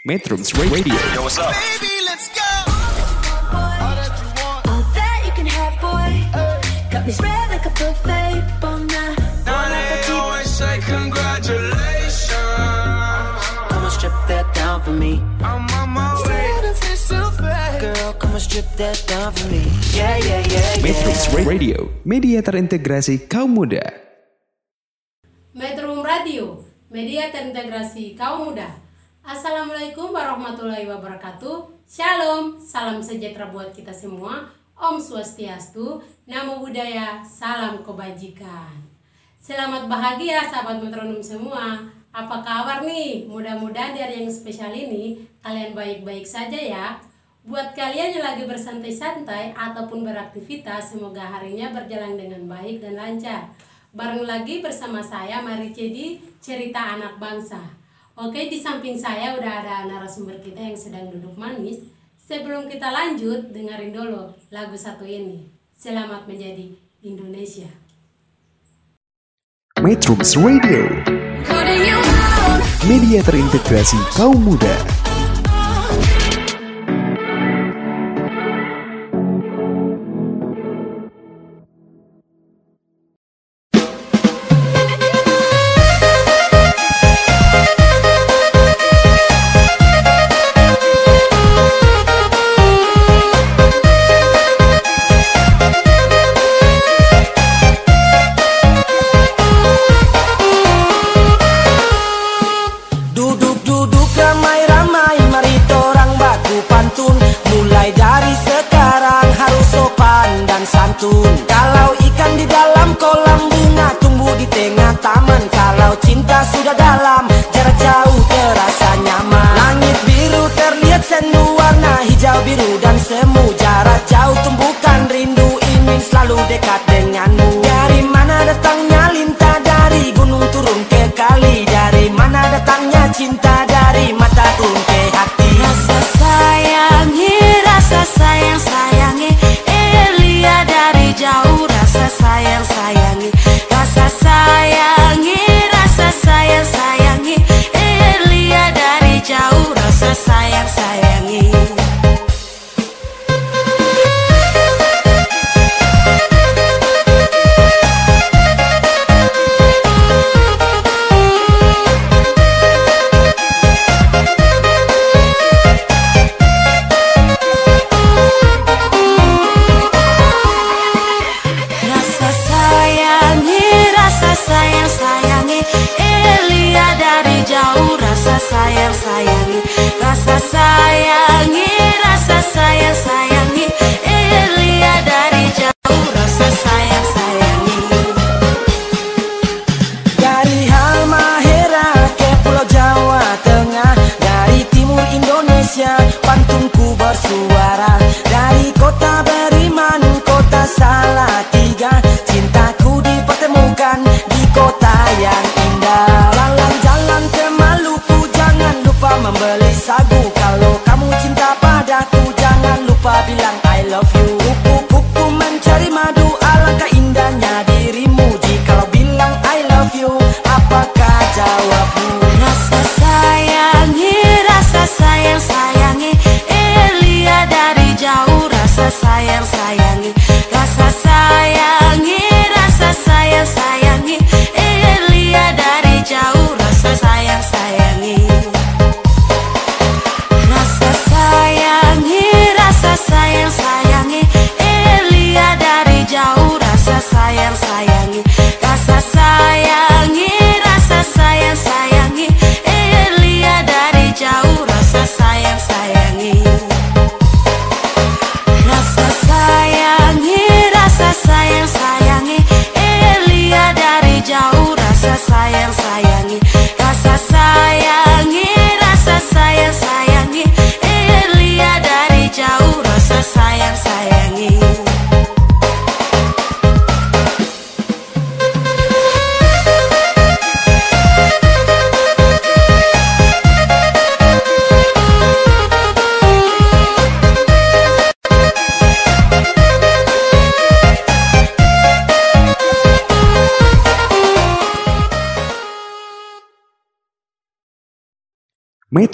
Metrums Radio. Yo, what's up? Baby, let's go. All that you want. All that you can have, boy. Got me spread like a buffet. Bon. Now they always say congratulations. Come and strip that down for me. I'm on my way. Girl, come and strip that down for me. Yeah, yeah, yeah, Metrums yeah. Radio, media terintegrasi kaum muda. Metro Radio, media terintegrasi kaum muda. Assalamualaikum warahmatullahi wabarakatuh. Shalom, salam sejahtera buat kita semua. Om Swastiastu, Namo Buddhaya, salam kebajikan. Selamat bahagia sahabat metronom semua. Apa kabar nih? Mudah-mudahan di hari yang spesial ini kalian baik-baik saja ya. Buat kalian yang lagi bersantai-santai ataupun beraktivitas, semoga harinya berjalan dengan baik dan lancar. Bareng lagi bersama saya Mari Cedi Cerita Anak Bangsa. Oke, di samping saya udah ada narasumber kita yang sedang duduk manis. Sebelum kita lanjut, dengerin dulu lagu satu ini. Selamat menjadi Indonesia. Metrums Radio, media terintegrasi kaum muda.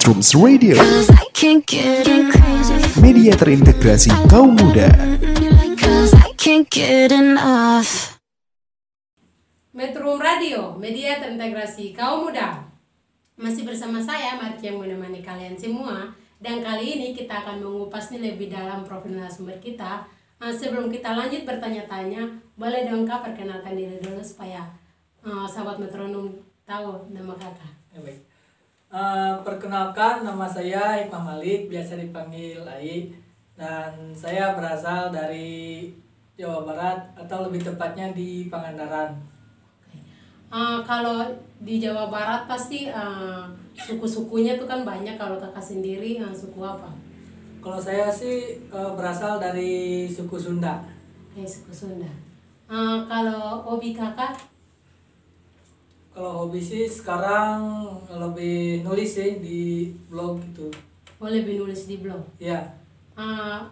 Metrums Radio, media terintegrasi kaum muda. Metro Radio, media terintegrasi kaum muda. Masih bersama saya Marki yang menemani kalian semua dan kali ini kita akan mengupas nih lebih dalam profil narasumber kita. Nah, sebelum kita lanjut bertanya-tanya, boleh dong kak perkenalkan diri dulu supaya uh, sahabat metronom tahu nama kakak. Ya, baik. Eh, perkenalkan nama saya Hikmah Malik, biasa dipanggil Ai dan saya berasal dari Jawa Barat atau lebih tepatnya di Pangandaran. Uh, kalau di Jawa Barat pasti uh, suku-sukunya tuh kan banyak. Kalau kakak sendiri uh, suku apa? Kalau saya sih eh, berasal dari suku Sunda. Eh suku Sunda. Uh, kalau hobi kakak Kalau hobi sih sekarang lebih nulis sih di blog gitu. mau lebih nulis di blog. Ya, Ah,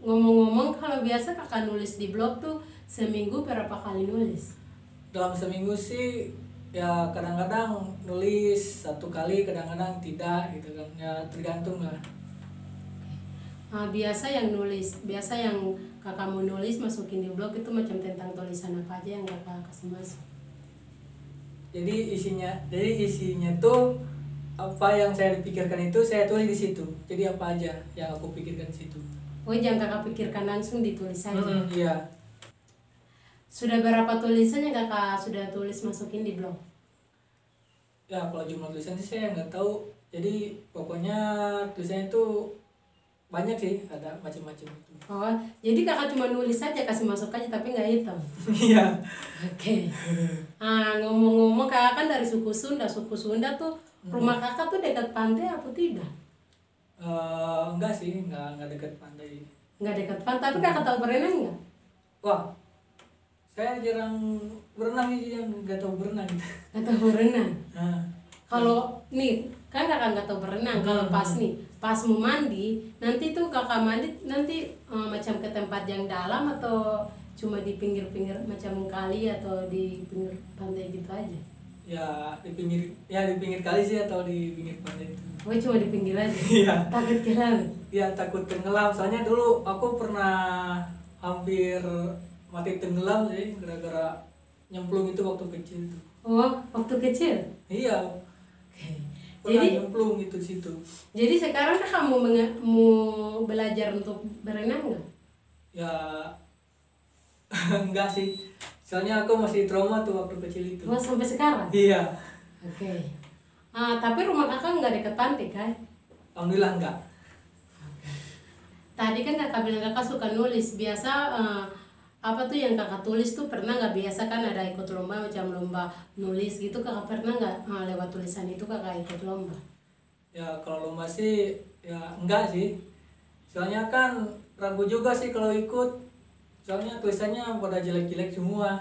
ngomong-ngomong kalau biasa kakak nulis di blog tuh seminggu berapa kali nulis? dalam seminggu sih ya kadang-kadang nulis satu kali, kadang-kadang tidak gitu kan. Ya tergantung lah. Ah, biasa yang nulis, biasa yang kakak mau nulis masukin di blog itu macam tentang tulisan apa aja yang kakak kasih masuk. Jadi isinya jadi isinya tuh apa yang saya pikirkan itu saya tulis di situ. Jadi apa aja yang aku pikirkan di situ. Oh jangan kakak pikirkan langsung ditulis saja. Mm, iya. Sudah berapa tulisan yang kakak sudah tulis masukin di blog? ya kalau jumlah tulisan sih saya nggak tahu. Jadi pokoknya tulisannya itu banyak sih ada macam-macam Oh, jadi kakak cuma nulis saja kasih masuk aja tapi nggak hitam. iya Oke. Ah ngomong-ngomong kakak kan dari suku Sunda, suku Sunda tuh rumah kakak tuh dekat pantai atau tidak? Eh, enggak sih enggak enggak dekat pantai Nggak dekat pantai, tapi kakak tahu berenang nggak? wah saya jarang berenang sih yang nggak tahu berenang gitu Nggak tahu berenang. nah, Kalau nih kan kakak nggak tahu berenang. Kalau pas nih, pas mau mandi, nanti tuh kakak mandi nanti eh, macam ke tempat yang dalam atau cuma di pinggir-pinggir macam kali atau di pinggir pantai gitu aja. ya di pinggir ya di pinggir kali sih atau di pinggir pantai itu Oh cuma di pinggir aja. Iya. Takut laut. Ya takut tenggelam. Soalnya dulu aku pernah hampir mati tenggelam sih gara-gara nyemplung itu waktu kecil tuh. Oh waktu kecil. Iya. Jadi nyemplung itu situ. Jadi sekarang kamu mau belajar untuk berenang nggak? Ya enggak sih. Soalnya aku masih trauma tuh waktu kecil itu. Oh sampai sekarang? Iya. Oke. Ah, tapi rumah kakak nggak dekat pantai kan? Alhamdulillah enggak. Tadi kan kakak bilang kakak suka nulis. Biasa eh, apa tuh yang kakak tulis tuh pernah nggak biasa kan ada ikut lomba macam lomba nulis gitu kakak pernah nggak ah, lewat tulisan itu kakak ikut lomba? Ya kalau lomba sih ya enggak sih. Soalnya kan ragu juga sih kalau ikut. Soalnya tulisannya pada jelek-jelek semua.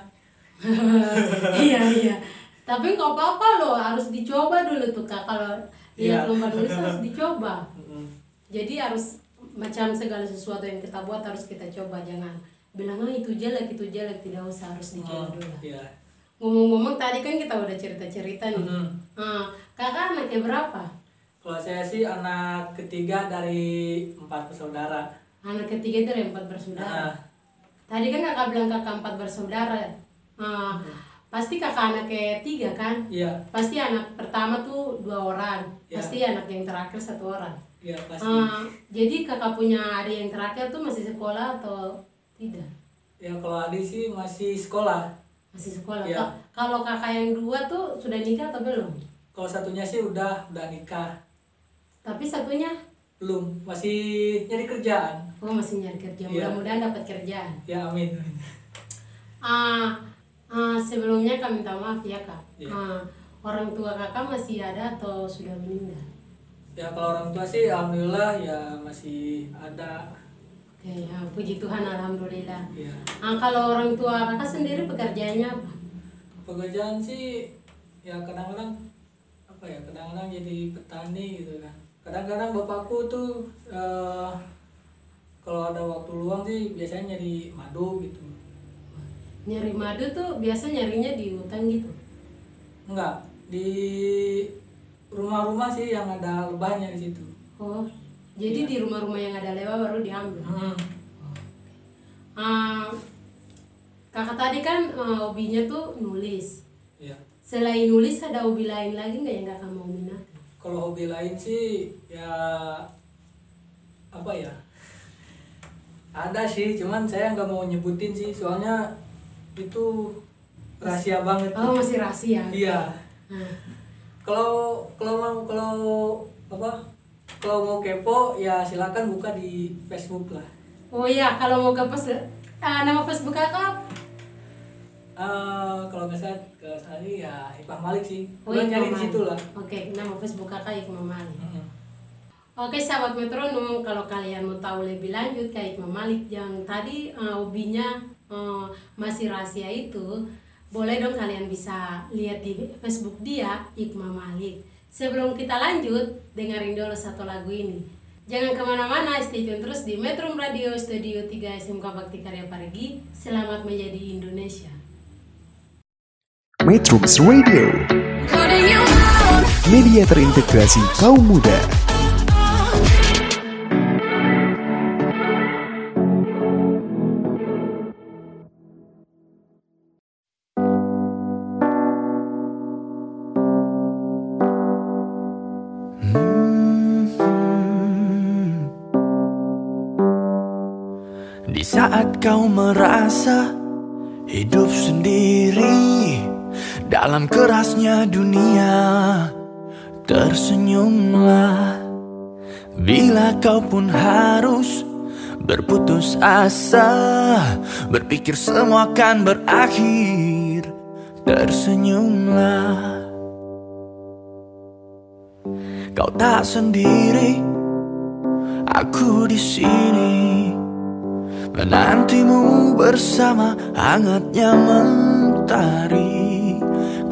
iya iya. Tapi nggak apa-apa loh harus dicoba dulu tuh kak kalau lihat Iya. lomba nulis harus dicoba. Jadi harus macam segala sesuatu yang kita buat harus kita coba jangan bilang ah itu jelek itu jelek tidak usah harus dicoba Oh, dulu. Iya. Ngomong-ngomong tadi kan kita udah cerita-cerita nih. Mhm. Ah, kakak anaknya berapa? Kalau saya sih anak ketiga dari empat bersaudara. Anak ketiga dari empat bersaudara. Nah, Tadi kan kakak bilang kakak empat bersaudara. Ah, Pasti kakak anak ketiga kan? iya, Pasti anak pertama tuh dua orang. Iya. Pasti anak yang terakhir satu orang. iya pasti. Ah, jadi kakak punya adik yang terakhir tuh masih sekolah atau tidak? Ya kalau adik sih masih sekolah. Masih sekolah. Ka- Kalau kakak yang dua tuh sudah nikah atau belum? Kalau satunya sih udah udah nikah, Tapi satunya belum masih nyari kerjaan. oh masih nyari kerja. Iya. Mudah-mudahan dapat kerjaan. Ya amin. Ah, ah, sebelumnya kami minta maaf ya kak. Iya. Ah, orang tua kakak masih ada atau sudah meninggal? Ya kalau orang tua sih alhamdulillah ya masih ada. Ya, puji Tuhan alhamdulillah. Ya Ah, kalau orang tua kakak sendiri pekerjaannya apa? pekerjaan sih ya kadang-kadang apa ya kadang-kadang jadi petani gitu kan. Kadang-kadang bapakku tuh eh, kalau ada waktu luang sih biasanya nyari madu gitu. Nyari madu tuh biasa nyarinya di hutan gitu. Enggak, di rumah-rumah sih yang ada lebahnya di situ Oh, jadi di rumah-rumah yang ada lebah baru diambil. Hmm. Ah, kakak tadi kan eh, hobinya tuh nulis. Iya. Selain nulis ada hobi lain lagi nggak yang kakak mau minati? Kalau hobi lain sih ya apa ya? Ada sih, cuman saya nggak mau nyebutin sih, soalnya itu rahasia banget. Oh masih rahasia. Iya. Nah, Kalau kalau mau kalau apa? Kalau mau kepo ya silakan buka di Facebook lah. Oh iya, kalau mau ke pes, ah, nama Facebook kakak? Eh, kalau nggak salah ke saya ya Ipah Malik sih. Oh, nyari di situ lah. Oke, nama Facebook kakak Iqmam Malik. Mm-mm. Oke sahabat metronom, kalau kalian mau tahu lebih lanjut kayak Imam Malik yang tadi eh, hobinya eh, masih rahasia itu, boleh dong kalian bisa lihat di Facebook dia Ikmam Malik. Sebelum kita lanjut, dengerin dulu satu lagu ini. Jangan ke mana-mana, stay tune terus di Metro Radio Studio 3 SMK Bakti Karya Parigi. Selamat menjadi Indonesia. Metrums Radio, media terintegrasi kaum muda. Kau merasa hidup sendiri dalam kerasnya dunia, tersenyumlah bila kau pun harus berputus asa, berpikir semua akan berakhir. Tersenyumlah, kau tak sendiri, aku di sini. Menantimu bersama hangatnya mentari.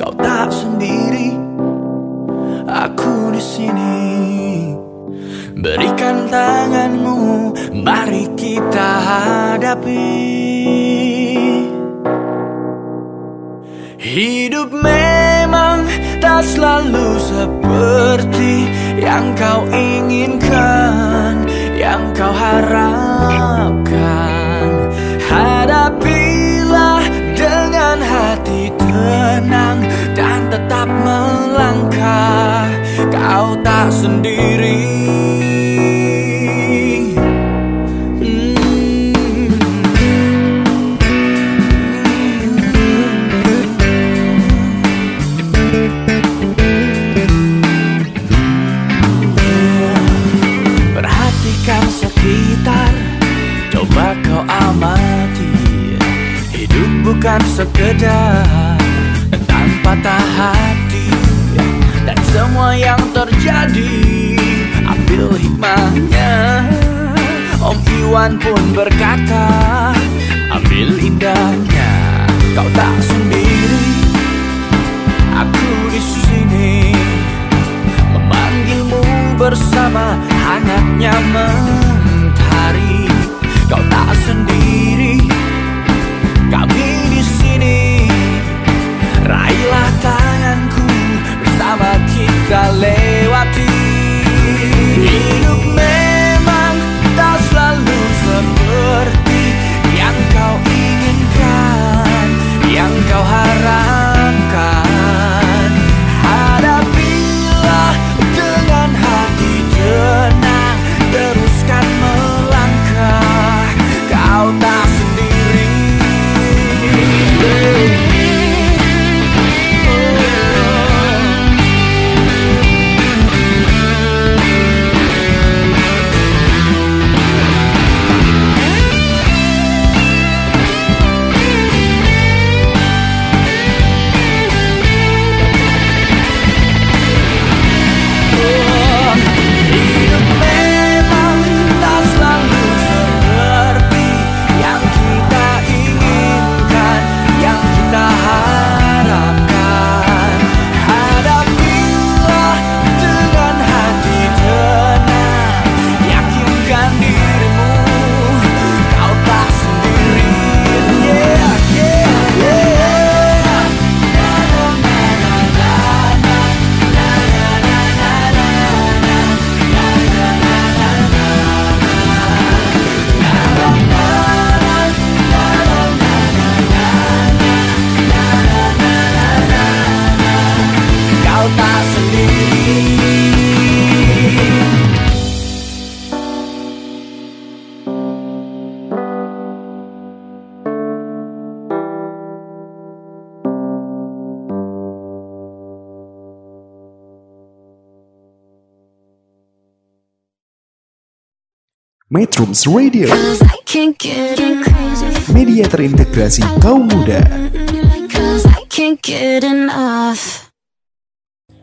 Kau tak sendiri, aku di sini. Berikan tanganmu, mari kita hadapi. Hidup memang tak selalu seperti yang kau inginkan, yang kau harapkan. Hadapilah dengan hati tenang dan tetap melangkah. Kau tak sendiri. Bukan sekedar Tentang patah hati Dan semua yang terjadi Ambil hikmahnya. Om Iwan pun berkata Ambil indahnya Kau tak sendiri. Aku di sini memanggilmu bersama hangatnya mentari. Kau tak sendiri, Raihlah tanganku bersama kita lewati. Hidup memang tak selalu seperti yang kau inginkan, yang kau harapkan. Metrums Radio, media terintegrasi kaum muda.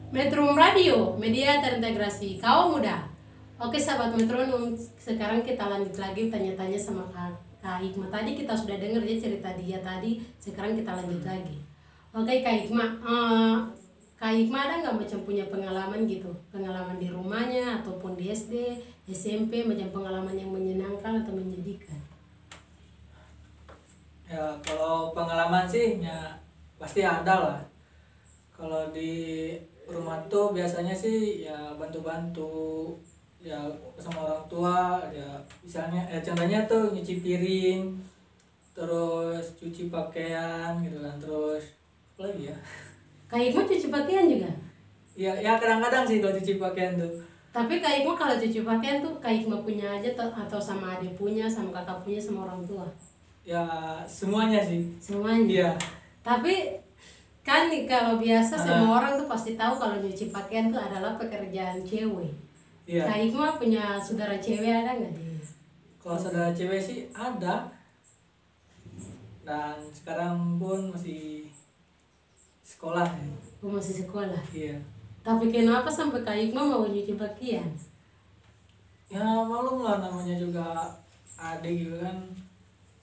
Metro Radio, media terintegrasi kaum muda. Oke sahabat metronom, sekarang kita lanjut lagi tanya-tanya sama Kak, Hikmah. Tadi kita sudah dengar dia cerita dia tadi, sekarang kita lanjut lagi. Oke Kak Hikmah, eh, Kak Hikmah ada nggak macam punya pengalaman gitu? Pengalaman di rumahnya ataupun di SD, SMP, macam pengalaman yang menyenangkan atau menyedihkan? ya kalau pengalaman sih ya pasti ada lah kalau di rumah tuh biasanya sih ya bantu-bantu ya sama orang tua ya misalnya ya contohnya tuh nyuci piring terus cuci pakaian gitu kan terus apa lagi ya Hikmah cuci pakaian juga? ya ya kadang-kadang sih kalau cuci pakaian tuh Tapi Kak Hikmah kalau cuci pakaian tuh Kak Hikmah punya aja atau sama adik punya, sama kakak punya, sama orang tua? ya semuanya sih Semuanya? iya Tapi kan nih kalau biasa Ah. semua orang tuh pasti tahu kalau nyuci pakaian tuh adalah pekerjaan cewek. iya Kak Hikmah punya saudara cewek ada nggak di? Kalau saudara cewek sih ada dan sekarang pun masih sekolah ya. Oh, masih sekolah. Iya. Tapi kenapa sampai Kak Hikmah mau nyuci pakaian? Ya malum lah namanya juga adik gitu kan.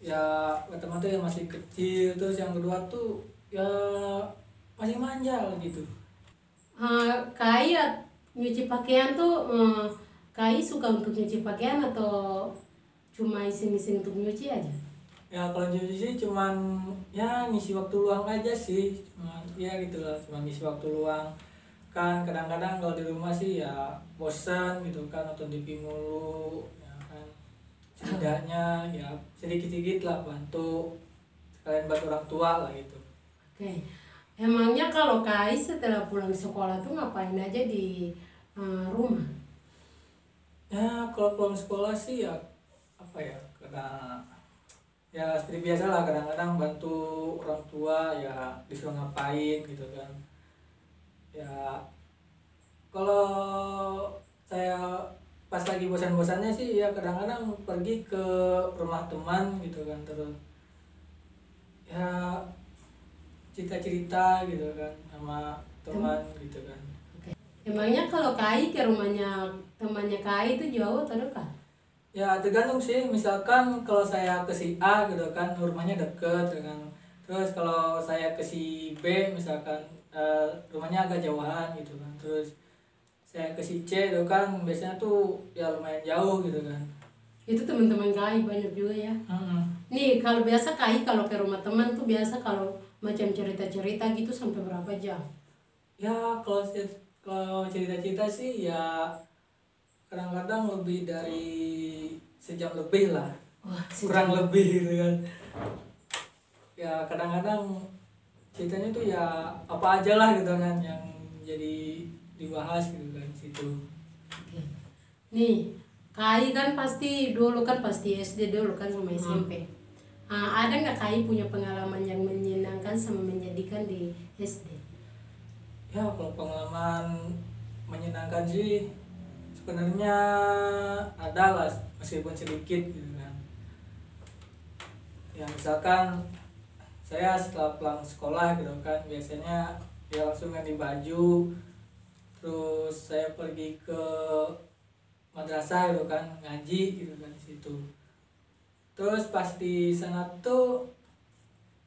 Ya pertama tuh yang masih kecil terus yang kedua tuh ya masih manja gitu. Uh, Kai ya, nyuci pakaian tuh eh, Kai suka untuk nyuci pakaian atau cuma iseng-iseng untuk nyuci aja? Ya kalau nyuci sih cuman ya ngisi waktu luang aja sih. Cuman ya gitu lah, cuma ngisi waktu luang. Kan kadang-kadang kalau di rumah sih ya bosan gitu kan nonton TV mulu ya kan. Setidaknya ya sedikit-sedikit lah bantu sekalian bantu orang tua lah gitu. Oke. Emangnya kalau Kai setelah pulang sekolah tuh ngapain aja di eh, rumah? Ya kalau pulang sekolah sih ya apa ya kadang ya seperti biasa lah kadang-kadang bantu orang tua ya disuruh ngapain gitu kan ya kalau saya pas lagi bosan-bosannya sih ya kadang-kadang pergi ke rumah teman gitu kan terus ya cerita-cerita gitu kan sama teman gitu kan. Emangnya kalau Kai ke rumahnya temannya Kai itu jauh atau dekat? Ya tergantung sih, misalkan kalau saya ke si A gitu kan rumahnya deket dengan terus kalau saya ke si B misalkan eh, rumahnya agak jauhan gitu kan terus saya ke si C itu kan biasanya tuh ya lumayan jauh gitu kan Itu teman-teman Kai banyak juga ya. Mm-mm. Nih kalau biasa Kai kalau ke rumah teman tuh biasa kalau macam cerita-cerita gitu sampai berapa jam? ya kalau kalau cerita-cerita sih ya kadang-kadang lebih dari sejam lebih lah Wah, kurang sejam. lebih gitu kan ya kadang-kadang ceritanya tuh ya apa aja lah gitu kan yang jadi dibahas gitu kan situ Oke. Nih, Kai kan pasti dulu kan pasti SD dulu kan sama SMP. Ah, ada nggak Kai punya pengalaman yang menyenangkan sama menyedihkan di SD? ya kalau pengalaman menyenangkan sih sebenarnya ada lah meskipun sedikit gitu kan ya misalkan saya setelah pulang sekolah gitu kan biasanya ya langsung ganti baju. Terus saya pergi ke madrasah gitu kan ngaji gitu kan di situ. Terus pas di sana tuh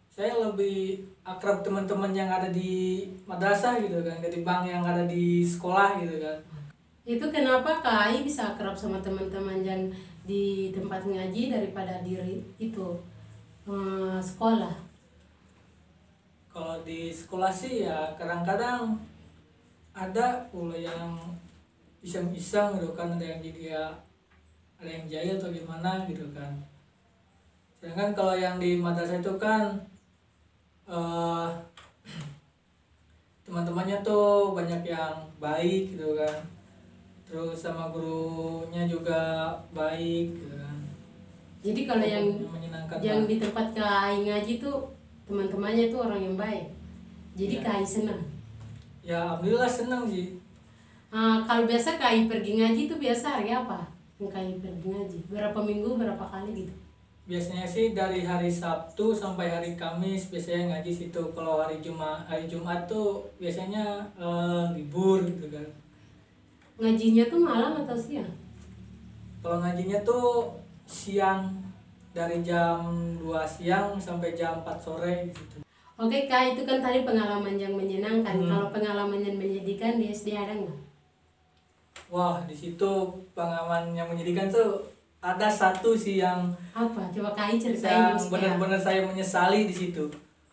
saya lebih akrab teman-teman yang ada di madrasah gitu kan ketimbang yang ada di sekolah gitu kan. Itu kenapa Kai bisa akrab sama teman-teman yang di tempat ngaji daripada diri itu eh, sekolah? Kalau di sekolah sih ya kadang-kadang ada pula yang iseng-iseng gitu kan ada yang jadi ya ada yang jahil atau gimana gitu kan. Sedangkan kalau yang di madrasah itu kan eh teman-temannya tuh banyak yang baik gitu kan. Terus sama gurunya juga baik gitu kan. Jadi kalau yang menyenangkan yang lah. di tempat Kai ngaji tuh teman-temannya tuh orang yang baik. Jadi Iya. Kai senang. ya alhamdulillah seneng sih Ah, kalau biasa Kai pergi ngaji tuh biasa hari apa? yang kai pergi ngaji berapa minggu berapa kali gitu biasanya sih dari hari Sabtu sampai hari Kamis biasanya ngaji situ kalau hari Jumat hari Jumat tuh biasanya eh, libur gitu kan ngajinya tuh malam atau siang kalau ngajinya tuh siang dari jam 2 siang sampai jam 4 sore gitu oke kak itu kan tadi pengalaman yang menyenangkan. Hmm. kalau pengalaman yang menyedihkan di SD ada nggak? Wah di situ pengalaman yang menyedihkan tuh ada satu sih yang apa? Coba kai ceritain yang benar-benar saya menyesali di situ.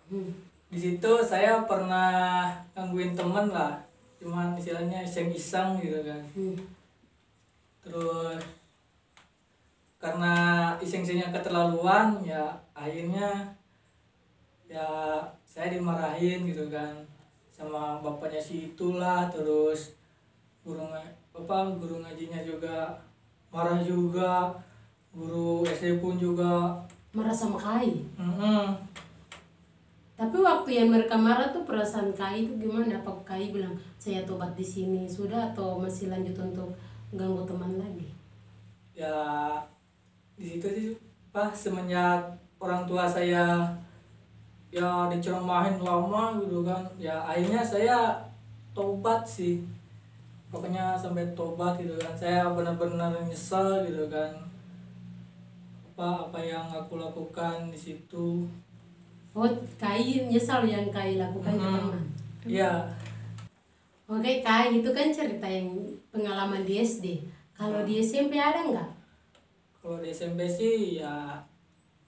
Hmm. di situ saya pernah gangguin temen lah. Cuman istilahnya iseng-iseng gitu kan. Hmm. terus karena iseng-isengnya keterlaluan ya akhirnya ya saya dimarahin gitu kan sama bapaknya si itulah terus guru apa guru ngajinya juga marah juga guru SD pun juga marah sama kai Mm-mm. Tapi waktu yang mereka marah tuh perasaan Kai itu gimana? Apa Kai bilang saya tobat di sini sudah atau masih lanjut untuk ganggu teman lagi? ya di situ sih pas semenjak orang tua saya ya diceramahin lama gitu kan ya akhirnya saya tobat sih pokoknya sampai tobat gitu kan saya benar-benar nyesel gitu kan apa apa yang aku lakukan di situ Oh, Kai nyesal yang Kai lakukan ke Hmm. teman. ya Oke, Kai itu kan cerita yang pengalaman di SD. Kalau di SMP ada nggak? Kalau di SMP sih ya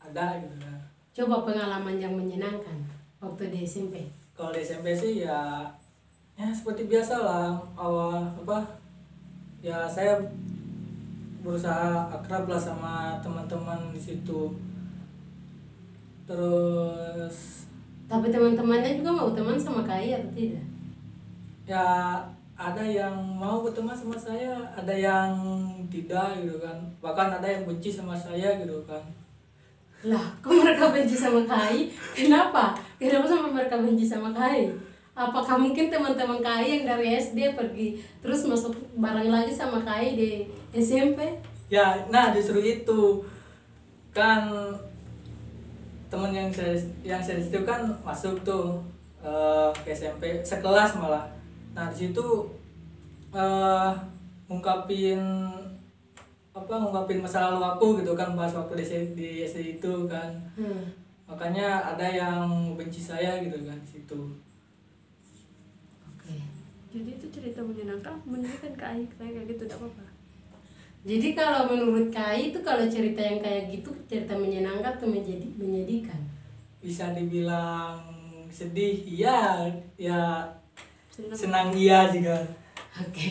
ada gitu kan Coba pengalaman yang menyenangkan waktu di SMP. kalau di SMP sih ya ya seperti biasa lah awal apa ya saya berusaha akrab lah sama teman-teman di situ terus Tapi teman-temannya juga mau teman sama Kai atau tidak? ya ada yang mau berteman sama saya ada yang tidak gitu kan bahkan ada yang benci sama saya gitu kan Lah, kok mereka benci sama Kai? Kenapa? Kenapa sama mereka benci sama Kai? Apakah mungkin teman-teman Kai yang dari SD pergi terus masuk bareng lagi sama Kai di SMP? ya nah justru itu kan temen yang saya yang saya di situ kan masuk tuh eh, ke SMP sekelas malah nah di situ eh ngungkapin apa ngungkapin masa lalu aku gitu kan pas waktu di SD, di SD itu kan Hmm. makanya ada yang benci saya gitu kan di situ Oke. Jadi itu cerita menyenangkan, menyenangkan ke Aik kayak gitu tidak apa-apa. Jadi kalau menurut Kai itu kalau cerita yang kayak gitu cerita menyenangkan atau menjadi menyedihkan? bisa dibilang sedih iya ya Senang. iya juga Oke.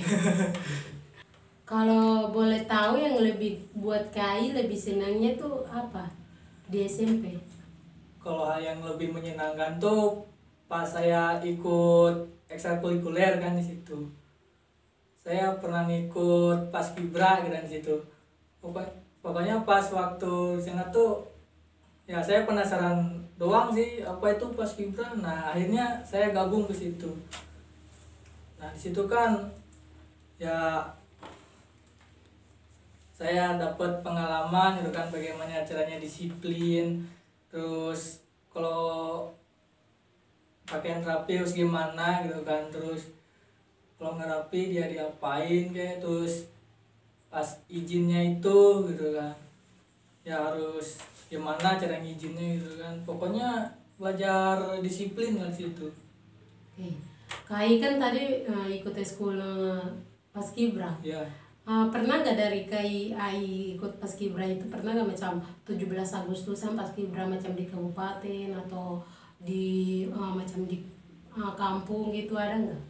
kalau boleh tahu yang lebih buat Kai lebih senangnya tuh apa di SMP? kalau hal yang lebih menyenangkan tuh pas saya ikut ekstrakurikuler kan di situ saya pernah ngikut pas kibra gitu kan di situ Pokok- pokoknya pas waktu sana tuh ya saya penasaran doang sih apa itu pas kibra nah akhirnya saya gabung ke situ nah di situ kan ya saya dapat pengalaman gitu kan bagaimana caranya disiplin terus kalau pakaian rapi harus gimana gitu kan terus kalau nggak rapi dia diapain kayak terus pas izinnya itu gitu kan ya harus gimana cara ngizinnya gitu kan pokoknya belajar disiplin lah situ Oke. Kai kan tadi eh, ikut sekolah eh, paskibra. ya Eh, pernah nggak dari Kai Ai ikut paskibra itu pernah nggak macam 17 Agustusan paskibra macam di kabupaten atau di eh, macam di eh, kampung gitu ada nggak?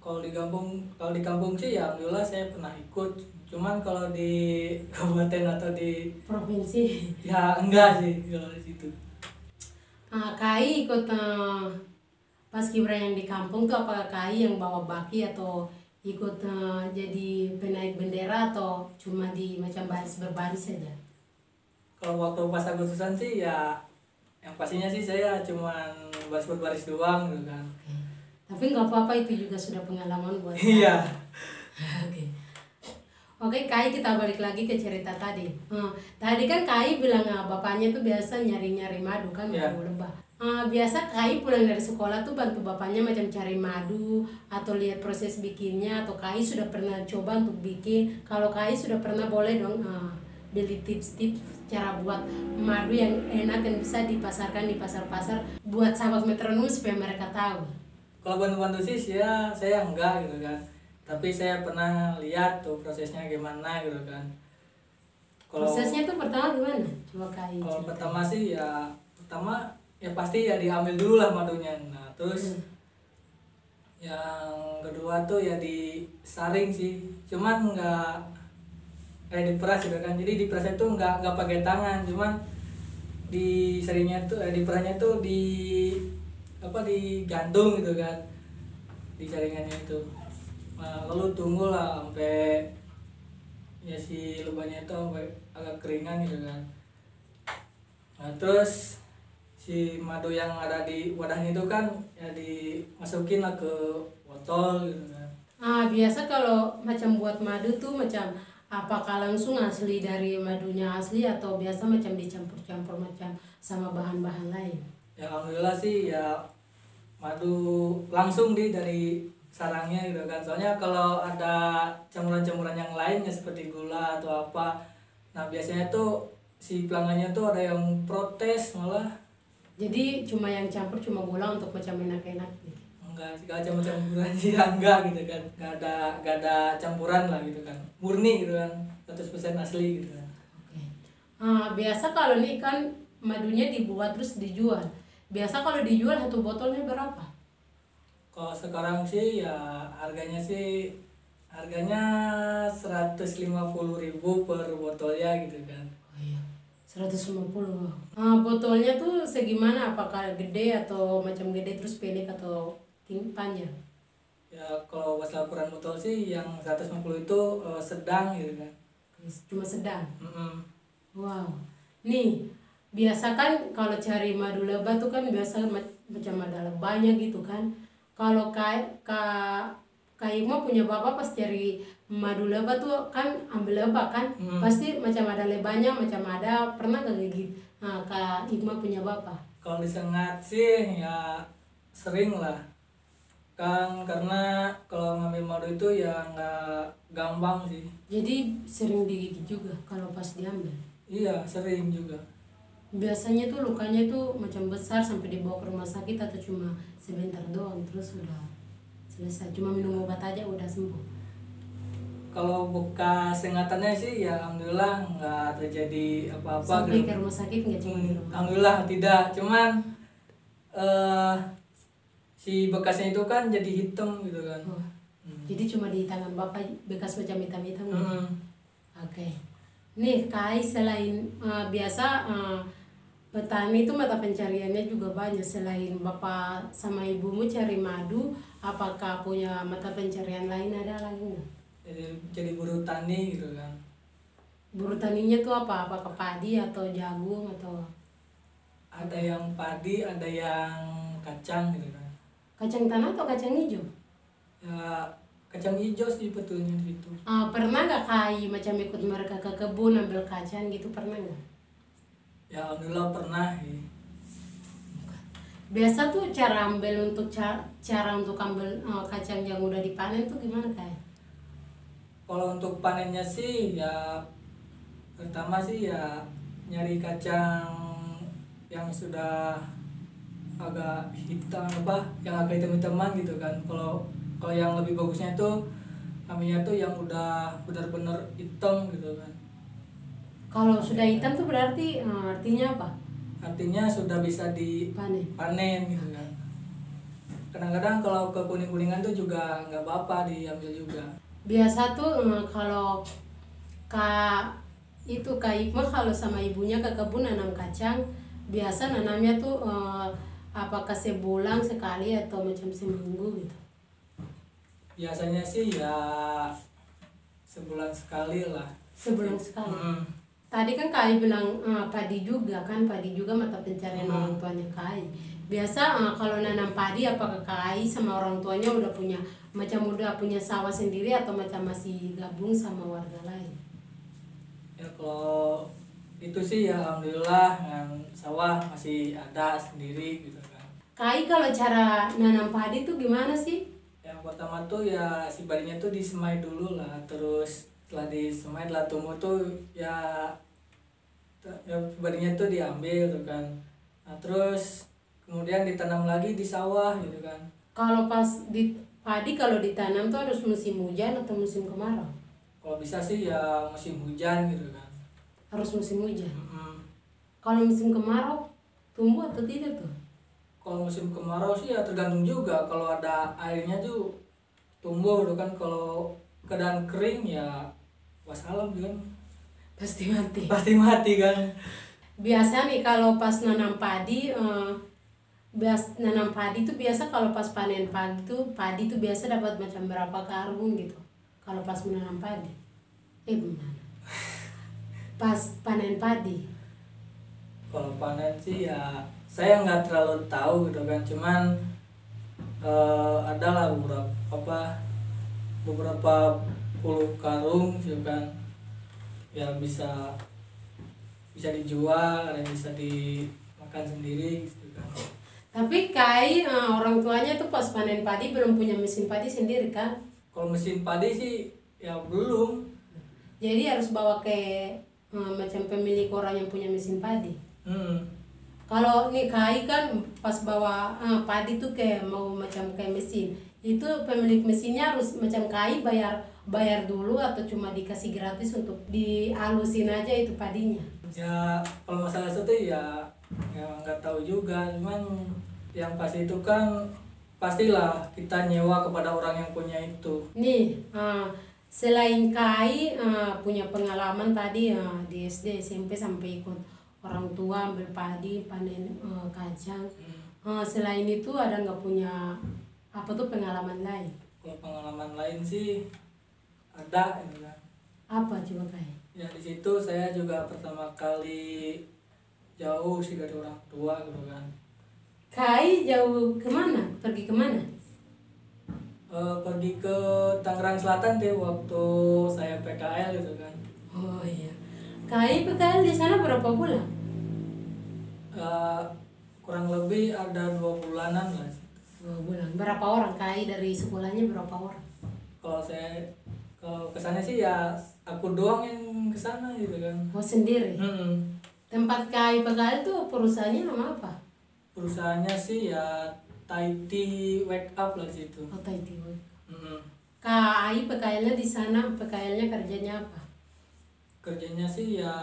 kalau di kampung kalau di kampung sih ya alhamdulillah saya pernah ikut cuman kalau di kabupaten atau di Provinsi. ya enggak sih kalau di situ Ah, Kai ikut uh, paskibra yang di kampung tuh apakah Kai yang bawa baki atau ikut eh, jadi penaik bendera atau cuma di macam baris berbaris saja? kalau waktu pas Agustusan sih ya yang pastinya sih saya cuman baris berbaris doang gitu kan Oke. Tapi nggak apa-apa itu juga sudah pengalaman buat iya Oke. Oke, Kai kita balik lagi ke cerita tadi. Hmm, tadi kan Kai bilang ah, bapaknya tuh biasa nyari-nyari madu kan Iya. madu lebah. Ah, biasa Kai pulang dari sekolah tuh bantu bapaknya macam cari madu atau lihat proses bikinnya atau Kai sudah pernah coba untuk bikin. Kalau Kai sudah pernah boleh dong ah, beli tips-tips cara buat madu yang enak dan bisa dipasarkan di pasar-pasar buat sahabat metronom supaya mereka tahu. kalau bantu-bantu sih saya saya enggak gitu kan tapi saya pernah lihat tuh prosesnya gimana gitu kan kalau Prosesnya tuh pertama gimana? Coba Kai. kalau pertama sih ya pertama ya pasti ya diambil dulu lah madunya. Nah terus Hmm. yang kedua tuh ya disaring sih. Cuman nggak kayak diperas gitu kan. Jadi diperasnya tuh nggak nggak pakai tangan. Cuman di seringnya tuh eh, diperasnya tuh di apa digantung gitu kan. Di saringannya itu. Nah, lalu tunggu lah sampai ya si lubangnya itu sampai agak keringan gitu kan. Nah terus si madu yang ada di wadahnya itu kan ya dimasukin lah ke botol gitu kan Ah, biasa kalau macam buat madu tuh macam apakah langsung asli dari madunya asli atau biasa macam dicampur-campur macam sama bahan-bahan lain? ya alhamdulillah sih ya madu langsung di dari sarangnya gitu kan soalnya kalau ada campuran-campuran yang lainnya seperti gula atau apa nah biasanya tuh si pelanggannya tuh ada yang protes malah Jadi cuma yang campur cuma gula untuk macam enak-enak gitu. enggak segala macam campuran sih ya enggak gitu kan enggak ada enggak ada campuran lah gitu kan murni gitu kan 100% asli gitu kan Oke. Ah, biasa kalau nih kan madunya dibuat terus dijual. Biasa kalau dijual satu botolnya berapa? kalau sekarang sih ya harganya sih harganya 150.000 per botolnya gitu kan. 150. Ah, botolnya tuh segimana? Apakah gede atau macam gede terus pendek atau tinggi panjang? ya kalau masalah ukuran botol sih yang 150 itu eh, sedang gitu kan Cuma sedang. Mm-mm. Wow. Nih, biasa kan kalau cari madu lebah tuh kan biasa ma- macam ada lebahnya gitu kan. Kalau kayak ka kayak mah punya bapak pas cari madu lebah tuh kan ambil lebah kan. Hmm. Pasti macam ada lebahnya, macam ada pernah gak gigit. Nah, Kak Ikma punya bapak. kalau disengat sih ya sering lah kan karena kalau ngambil madu itu ya nggak gampang sih Jadi sering digigit juga kalau pas diambil. iya sering juga Biasanya tuh lukanya tuh macam besar sampai dibawa ke rumah sakit atau cuma sebentar doang terus udah selesai. Cuma minum obat aja udah sembuh. Kalau bekas sengatannya sih ya alhamdulillah nggak terjadi apa-apa Sampai gitu. ke rumah sakit nggak cuma di Hmm, rumah. alhamdulillah tidak cuman eh si bekasnya itu kan jadi hitam gitu kan Oh, Hmm. Jadi cuma di tangan bapak bekas macam hitam-hitam. gitu. Hmm. Oke. Nih Kai selain eh, biasa eh, petani itu mata pencariannya juga banyak selain bapak sama ibumu cari madu, apakah punya mata pencarian lain ada lagi nggak? Jadi jadi buruh tani gitu kan Buru taninya tuh apa? Apakah padi atau jagung atau ada yang padi ada yang kacang gitu kan kacang tanah atau kacang hijau? ya kacang hijau sih betulnya di situ Ah, pernah nggak Kai macam ikut mereka ke kebun ambil kacang gitu pernah nggak? ya alhamdulillah pernah ya. Biasa tuh cara ambil untuk cara, cara untuk ambil eh, kacang yang udah dipanen tuh gimana Kai? Kalau untuk panennya sih ya pertama sih ya nyari kacang yang sudah agak hitam apa yang agak hitam hitaman gitu kan kalau kalau yang lebih bagusnya itu ambilnya tuh yang udah benar-benar hitam gitu kan Kalau sudah hitam tuh berarti eh, artinya apa? artinya sudah bisa dipanen Panen. gitu kan kadang-kadang kalau ke kuning-kuningan tuh juga nggak apa-apa diambil juga Biasa tuh eh, kalau kak itu kak Ikma kalau sama ibunya ke kebun nanam kacang, biasa nanamnya tuh eh, apakah sebulan sekali atau macam seminggu gitu. biasanya sih ya sebulan sekali lah Sebulan sekali. Mm. Tadi kan Kai bilang eh, padi juga kan, padi juga mata pencarian Hmm. orang tuanya Kai. Biasa eh, kalau nanam padi apakah Kai sama orang tuanya udah punya macam udah punya sawah sendiri atau macam masih gabung sama warga lain? Ya kalau itu sih ya alhamdulillah dengan sawah masih ada sendiri gitu kan. Kai kalau cara nanam padi tuh gimana sih? Yang pertama tuh ya si padinya tuh disemai dulu lah terus setelah disemai telah tumbuh tuh ya ya padinya tuh diambil gitu kan. Nah terus kemudian ditanam lagi di sawah gitu kan. Kalau pas di padi kalau ditanam tuh harus musim hujan atau musim kemarau? Kalau bisa sih ya musim hujan gitu kan. Harus musim hujan? Mm-mm. kalau musim kemarau tumbuh atau tidak tuh? Kalau musim kemarau sih ya tergantung juga. Kalau ada airnya tuh tumbuh gitu kan. Kalau keadaan kering ya wassalam kan. Pasti mati. Pasti mati kan. Biasa nih kalau pas nanam padi eh, bias nanam padi tuh biasa kalau pas panen padi tuh padi tuh biasa dapat macam berapa karung gitu. Kalau pas menanam padi. Eh menanam. Pas panen padi. Kalau panen sih ya saya nggak terlalu tahu gitu kan. Cuman eh, adalah beberapa apa beberapa puluh karung gitu kan. Ya bisa bisa dijual yang bisa dimakan sendiri tapi kai eh, orang tuanya tuh pas panen padi belum punya mesin padi sendiri kan? Kalau mesin padi sih ya belum. Jadi harus bawa ke eh, macam pemilik orang yang punya mesin padi. Hmm. kalau nih kai kan pas bawa eh, padi tuh kayak mau macam kayak mesin. Itu pemilik mesinnya harus macam kai bayar bayar dulu atau cuma dikasih gratis untuk dihalusin aja itu padinya? Ya kalau masalah itu ya ya nggak tahu juga. Cuman yang pasti itu kan pastilah kita nyewa kepada orang yang punya itu. Nih eh, selain kai eh, punya pengalaman tadi eh, di SD SMP sampai ikut orang tua ambil padi panen eh, kacang. Eh, selain itu ada nggak punya apa tuh pengalaman lain? Kalau pengalaman lain sih ada kan apa coba kai? Ya di situ saya juga pertama kali jauh sih dari orang tua gitu kan. Kai jauh ke mana? Pergi ke mana? Eh, pergi ke Tangerang Selatan deh waktu saya PKL gitu kan. Oh iya. Kai PKL di sana berapa bulan? Eh, kurang lebih ada dua bulanan lah. Dua bulan. Berapa orang? Kai dari sekolahnya berapa orang? Kalau saya kalau ke sana sih ya aku doang yang ke sana gitu kan. Oh sendiri? Hmm. Tempat kai PKL tuh perusahaannya nama apa perusahaannya sih ya Taiti Wake Up lah di situ oh Taiti Work. Hmm. KAI PKL-nya di sana PKL-nya kerjanya apa kerjanya sih ya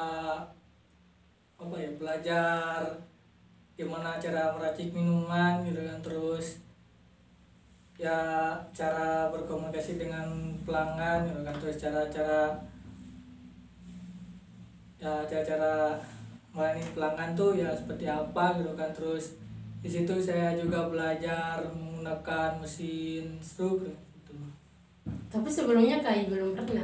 apa ya belajar gimana cara meracik minuman gitu kan terus ya cara berkomunikasi dengan pelanggan gitu kan terus cara-cara ya cara-cara melayani pelanggan tuh ya seperti apa gitu kan terus di situ saya juga belajar menggunakan mesin stroke gitu tapi sebelumnya KAI belum pernah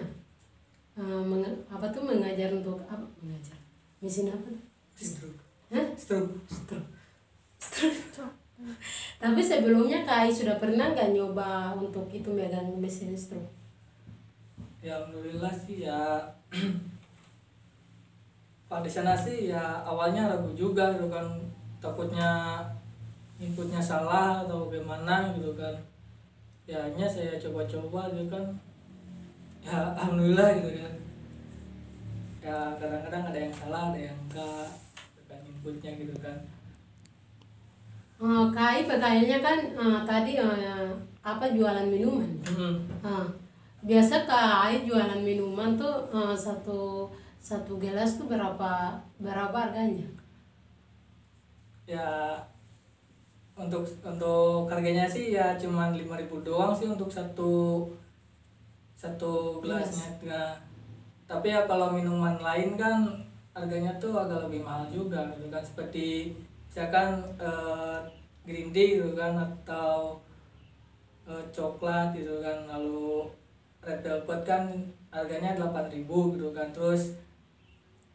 menge- apa tuh mengajar untuk apa mengajar mesin apa Hah? stroke Stroke. Stroke. Tapi sebelumnya Kai sudah pernah nggak nyoba untuk itu megang mesin stroke? ya alhamdulillah sih ya pak di sana sih ya awalnya ragu juga gitu kan. Takutnya inputnya salah atau gimana gitu kan. Ya hanya saya coba-coba gitu kan. Ya alhamdulillah gitu kan. Ya kadang-kadang ada yang salah ada yang enggak gitu kan inputnya gitu kan. Eh, Kai PKL-nya kan eh, tadi eh, apa jualan minuman. Hmm. Ah, biasa Kai jualan minuman tuh eh, satu satu gelas tuh berapa berapa harganya? ya untuk untuk harganya sih ya cuman 5000 doang sih untuk satu satu gelasnya ya. tapi ya kalau minuman lain kan harganya tuh agak lebih mahal juga gitu kan seperti misalkan eh, green tea gitu kan atau eh, coklat gitu kan lalu red velvet kan harganya 8000 gitu kan terus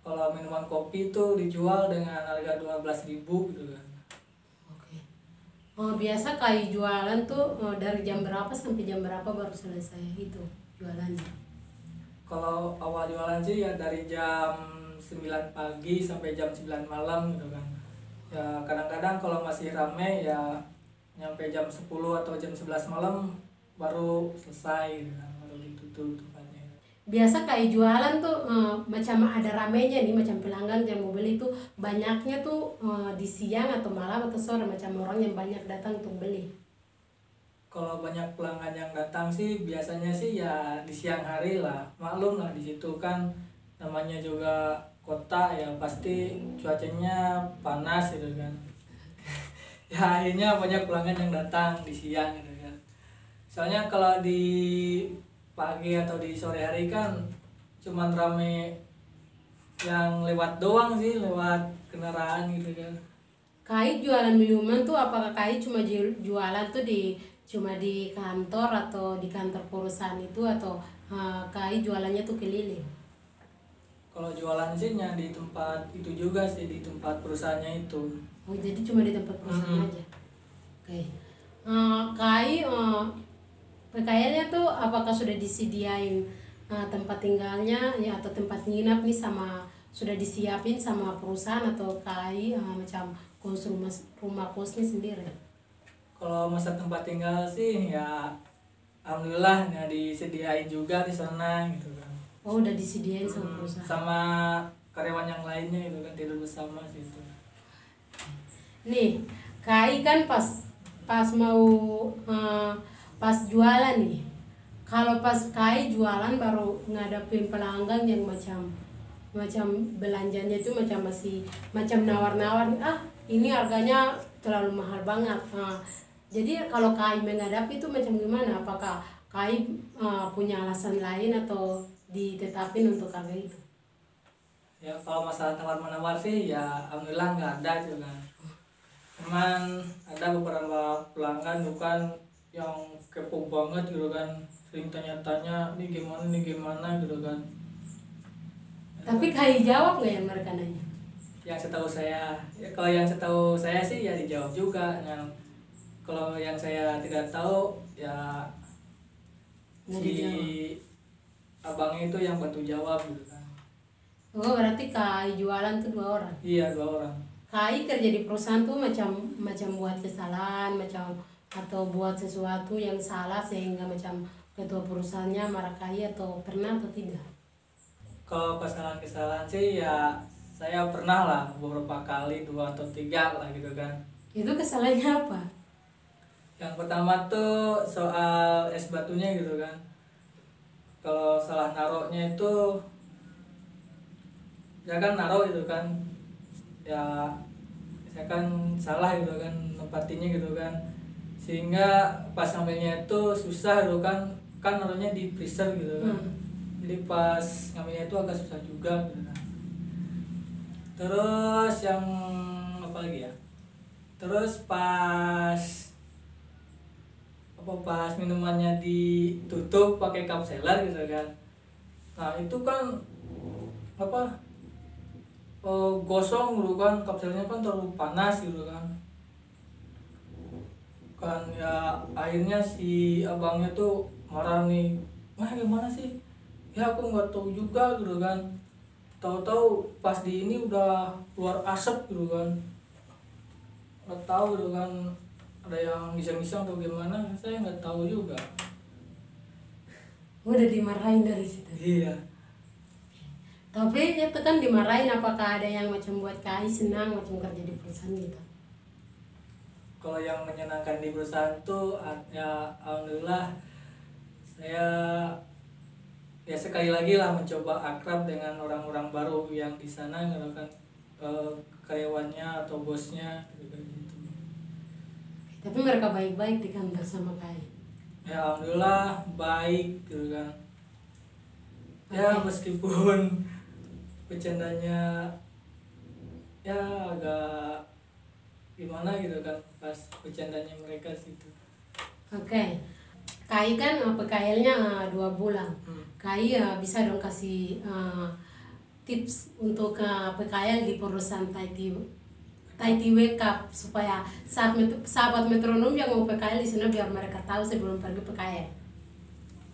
kalau minuman kopi tuh dijual dengan harga 12.000 gitu kan Oke. Oh, biasa kai jualan tuh dari jam berapa sampai jam berapa baru selesai itu jualannya? kalau awal jualan sih ya dari jam 9 pagi sampai jam 9 malam gitu kan ya kadang-kadang kalau masih rame ya nyampe jam 10 atau jam 11 malam baru selesai gitu kan baru ditutup Biasa kai jualan tuh eh, macam ada ramenya nih macam pelanggan yang mau beli tuh banyaknya tuh eh, di siang atau malam atau sore macam orang yang banyak datang untuk beli. kalau banyak pelanggan yang datang sih biasanya sih ya di siang hari lah. Maklum lah di situ kan namanya juga kota ya pasti cuacanya panas gitu kan. Ya akhirnya banyak pelanggan yang datang di siang gitu kan. Soalnya kalau di pagi atau di sore hari kan cuman rame yang lewat doang sih lewat kendaraan gitu kan Kai jualan minuman tuh apakah kai cuma ju- jualan tuh di cuma di kantor atau di kantor perusahaan itu atau eh, kai jualannya tuh keliling? kalau jualan sih ya di tempat itu juga sih di tempat perusahaannya itu Oh jadi cuma di tempat perusahaan Mhm. aja. Oke. Eh, kai eh, PKL-nya tuh apakah sudah disediain eh, tempat tinggalnya ya atau tempat nginap nih sama sudah disiapin sama perusahaan atau kai eh, macam kos rumah rumah kosnya sendiri? kalau masa tempat tinggal sih ya alhamdulillah ya disediain juga di sana gitu kan Oh udah disediain sama Hmm, perusahaan. sama karyawan yang lainnya gitu kan tidur bersama situ Nih, Kai kan pas pas mau eh, pas jualan nih. Kalau pas Kai jualan baru ngadepin pelanggan yang macam macam belanjanya itu macam masih macam nawar-nawar ah ini harganya terlalu mahal banget. Nah, jadi kalau Kai menghadapi itu macam gimana? Apakah Kai eh, punya alasan lain atau ditetapin untuk harga itu? Ya kalau masalah tawar menawar sih ya alhamdulillah nggak ada kan cuman ada beberapa pelanggan bukan yang kepo banget gitu kan. Sering tanya-tanya ini gimana ini gimana? gitu kan. Tapi Kai jawab nggak yang mereka nanya? Yang setahu saya ya kalau yang setahu saya sih ya dijawab juga. Yang kalau yang saya tidak tahu ya Nggak si dijawab. abangnya itu yang bantu jawab gitu kan. Oh berarti Kai jualan tuh dua orang. iya dua orang. Kai kerja di perusahaan tuh macam macam buat kesalahan, macam atau buat sesuatu yang salah sehingga macam ketua perusahaannya marah Kai atau pernah atau tidak? kalau kesalahan-kesalahan sih ya saya pernah lah beberapa kali dua atau tiga lah gitu kan Itu kesalahannya apa? yang pertama tuh soal es batunya gitu kan kalau salah naruhnya itu ya kan naruh gitu kan ya saya kan salah gitu kan nempatinya gitu kan sehingga pas ngambilnya itu susah gitu kan. Kan naruhnya di freezer gitu kan. Hmm. jadi pas ngambilnya itu agak susah juga gitu kan. Terus yang apa lagi ya? Terus pas apa pas minumannya ditutup pakai cup seller gitu kan. Nah itu kan apa eh, gosong gitu kan. Kapselnya kan terlalu panas gitu kan kan ya akhirnya si abangnya tuh marah nih. Wah gimana sih? Ya aku nggak tahu juga gitu kan. Tahu-tahu pas di ini udah keluar asap gitu kan. Nggak tahu gitu kan. Ada yang iseng-iseng atau gimana? Saya nggak tahu juga. Udah dimarahin dari situ. iya. Tapi itu kan dimarahin apakah ada yang macam buat Kai senang macam kerja di perusahaan gitu? Kalau yang menyenangkan di perusahaan tuh ya alhamdulillah saya ya sekali lagi lah mencoba akrab dengan orang-orang baru yang di sana gitu kan eh, karyawannya atau bosnya gitu gitu. Tapi mereka baik-baik di kantor sama Kai. ya alhamdulillah baik gitu kan ya Oke. meskipun bercandanya ya agak gimana gitu kan pas bercandanya mereka situ Oke. Kai kan eh, PKL-nya eh, dua bulan. Hmm. Kai eh, bisa dong kasih eh, tips untuk eh, PKL di perusahaan Taiti Taiti wake up supaya saat met- sahabat metronom yang mau PKL di sana biar mereka tahu sebelum pergi PKL.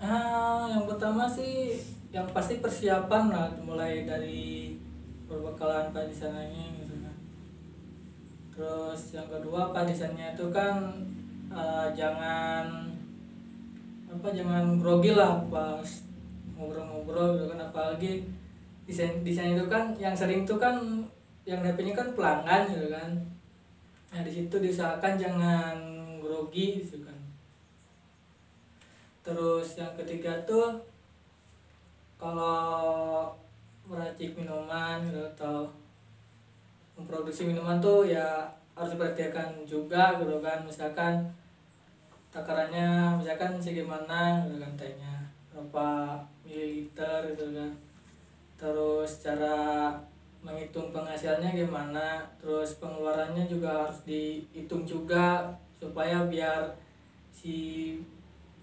Ah, yang pertama sih yang pasti persiapan lah mulai dari perbekalan padisananya gitu kan. Terus yang kedua padisannya itu kan eh, jangan apa jangan grogi lah pas ngobrol-ngobrol gitu kan apalagi desain desain itu kan yang sering itu kan yang dapetnya kan pelanggan gitu kan. Nah di situ diusahakan jangan grogi gitu kan terus yang ketiga tuh kalau meracik minuman gitu, atau memproduksi minuman tuh ya harus diperhatikan juga gitu kan. Misalkan takarannya misalkan segimana gitu kan tehnya berapa mililiter gitu kan. Terus cara menghitung penghasilannya gimana terus pengeluarannya juga harus dihitung juga supaya biar si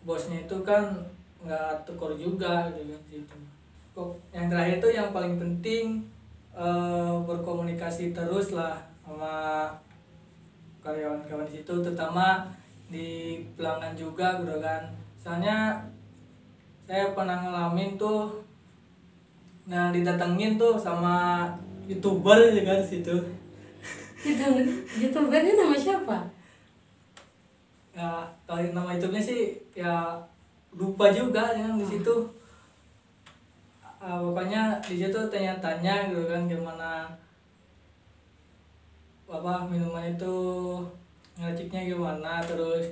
bosnya itu kan nggak tekor juga gitu kan kok yang terakhir itu yang paling penting eh, berkomunikasi terus lah sama karyawan-karyawan di situ terutama di pelanggan juga gitu kan. Soalnya saya pernah ngalamin tuh nah didatengin tuh sama youtuber juga kan di situ. Itu youtubernya nama siapa? ya kalau nama YouTube-nya sih ya lupa juga ya di situ Ah, pokoknya di situ tanya-tanya gitu kan gimana apa minuman itu ngeraciknya gimana terus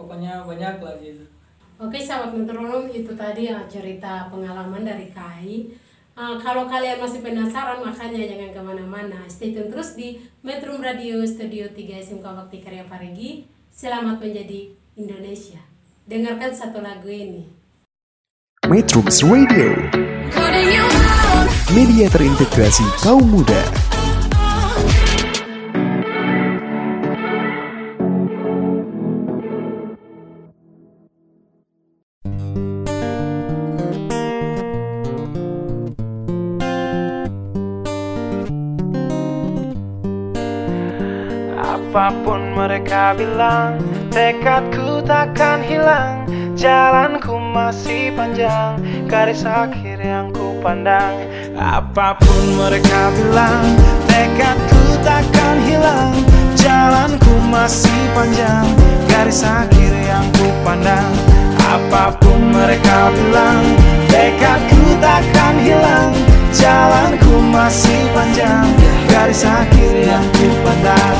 pokoknya banyak lah gitu Oke sahabat metronom itu tadi ya cerita pengalaman dari Kai. Ah, kalau kalian masih penasaran makanya jangan ke mana-mana. Stay tune terus di Metro Radio Studio 3 SMK Bakti Karya Parigi. Selamat menjadi Indonesia. Dengarkan satu lagu ini. Metrums Radio, media terintegrasi kaum muda. Apa pun mereka bilang Tekadku takkan hilang Jalanku masih panjang Garis akhir yang ku pandang. Apa pun mereka bilang Tekadku takkan hilang. Jalanku masih panjang Garis akhir yang ku pandang. Apa pun mereka bilang Tekadku takkan hilang. Jalanku masih panjang Garis akhir yang ku pandang.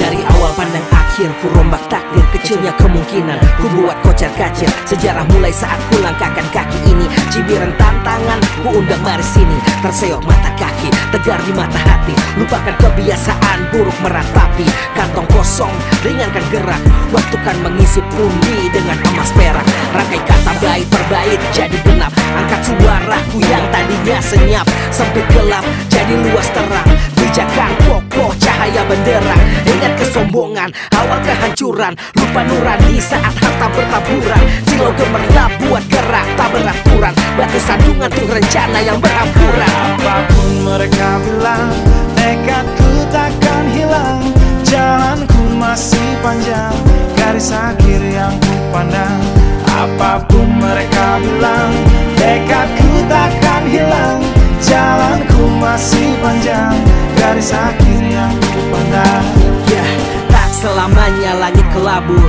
Dari awal pandang akhir ku rombak takdir Kecilnya kemungkinan. Ku buat kocar kacir Sejarah mulai saat ku langkahkan kaki ini. Cibiran tantangan ku undang mari sini Terseok mata kaki tegar di mata hati. Lupakan kebiasaan buruk meratapi Kantong kosong ringankan gerak. Waktu kan mengisi pundi dengan emas perak. Rangkai kata bait per bait jadi genap. Angkat suaraku yang tadinya senyap Sempit gelap jadi luas terang. Pijakan kokoh cahaya benderang. Ingat kesombongan awal kehancuran. Lupa nurani saat harta bertaburan. Silau gemerlap buat gerak tak beraturan. Batu sandungan tuh rencana yang berampuran Apa pun mereka bilang Tekadku takkan hilang Jalanku masih panjang Garis akhir yang ku pandang. Apa pun mereka bilang Tekadku takkan hilang. Jalanku masih panjang Garis akhir yang ku pandang. Ya, tak selamanya langit kelabu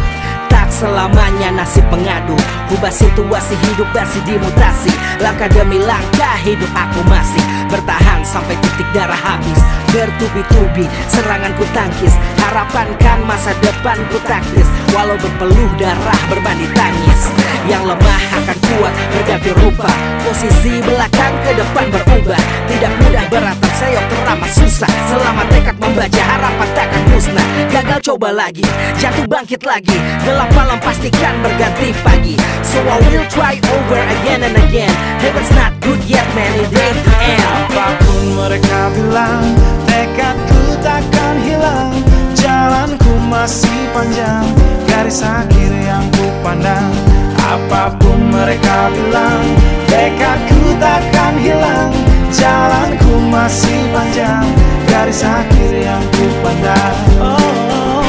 Tak selamanya nasib pengadu. Ubah situasi hidup masih dimutasi. Langkah demi langkah hidup aku masih. Bertahan sampai titik darah habis. Bertubi-tubi serangan ku tangkis. Harapan kan masa depan ku taktis. Walau berpeluh darah berbanding tangis. Yang lemah akan kuat berganti rupa. Posisi belakang ke depan berubah. Tidak mudah beratap seyok teramat susah. Selama tekad membaca harapan takkan musnah. Gagal coba lagi, jatuh bangkit lagi. Gelap malam pastikan berganti pagi. So I will try over again and again. Heaven's not good yet man, it ain't the end. Apa pun mereka bilang Tekadku takkan hilang. Jalanku masih panjang Garis akhir yang ku pandang. Apa pun mereka bilang Tekadku takkan hilang Jalanku masih panjang. Garis akhir yang ku pandang Oh,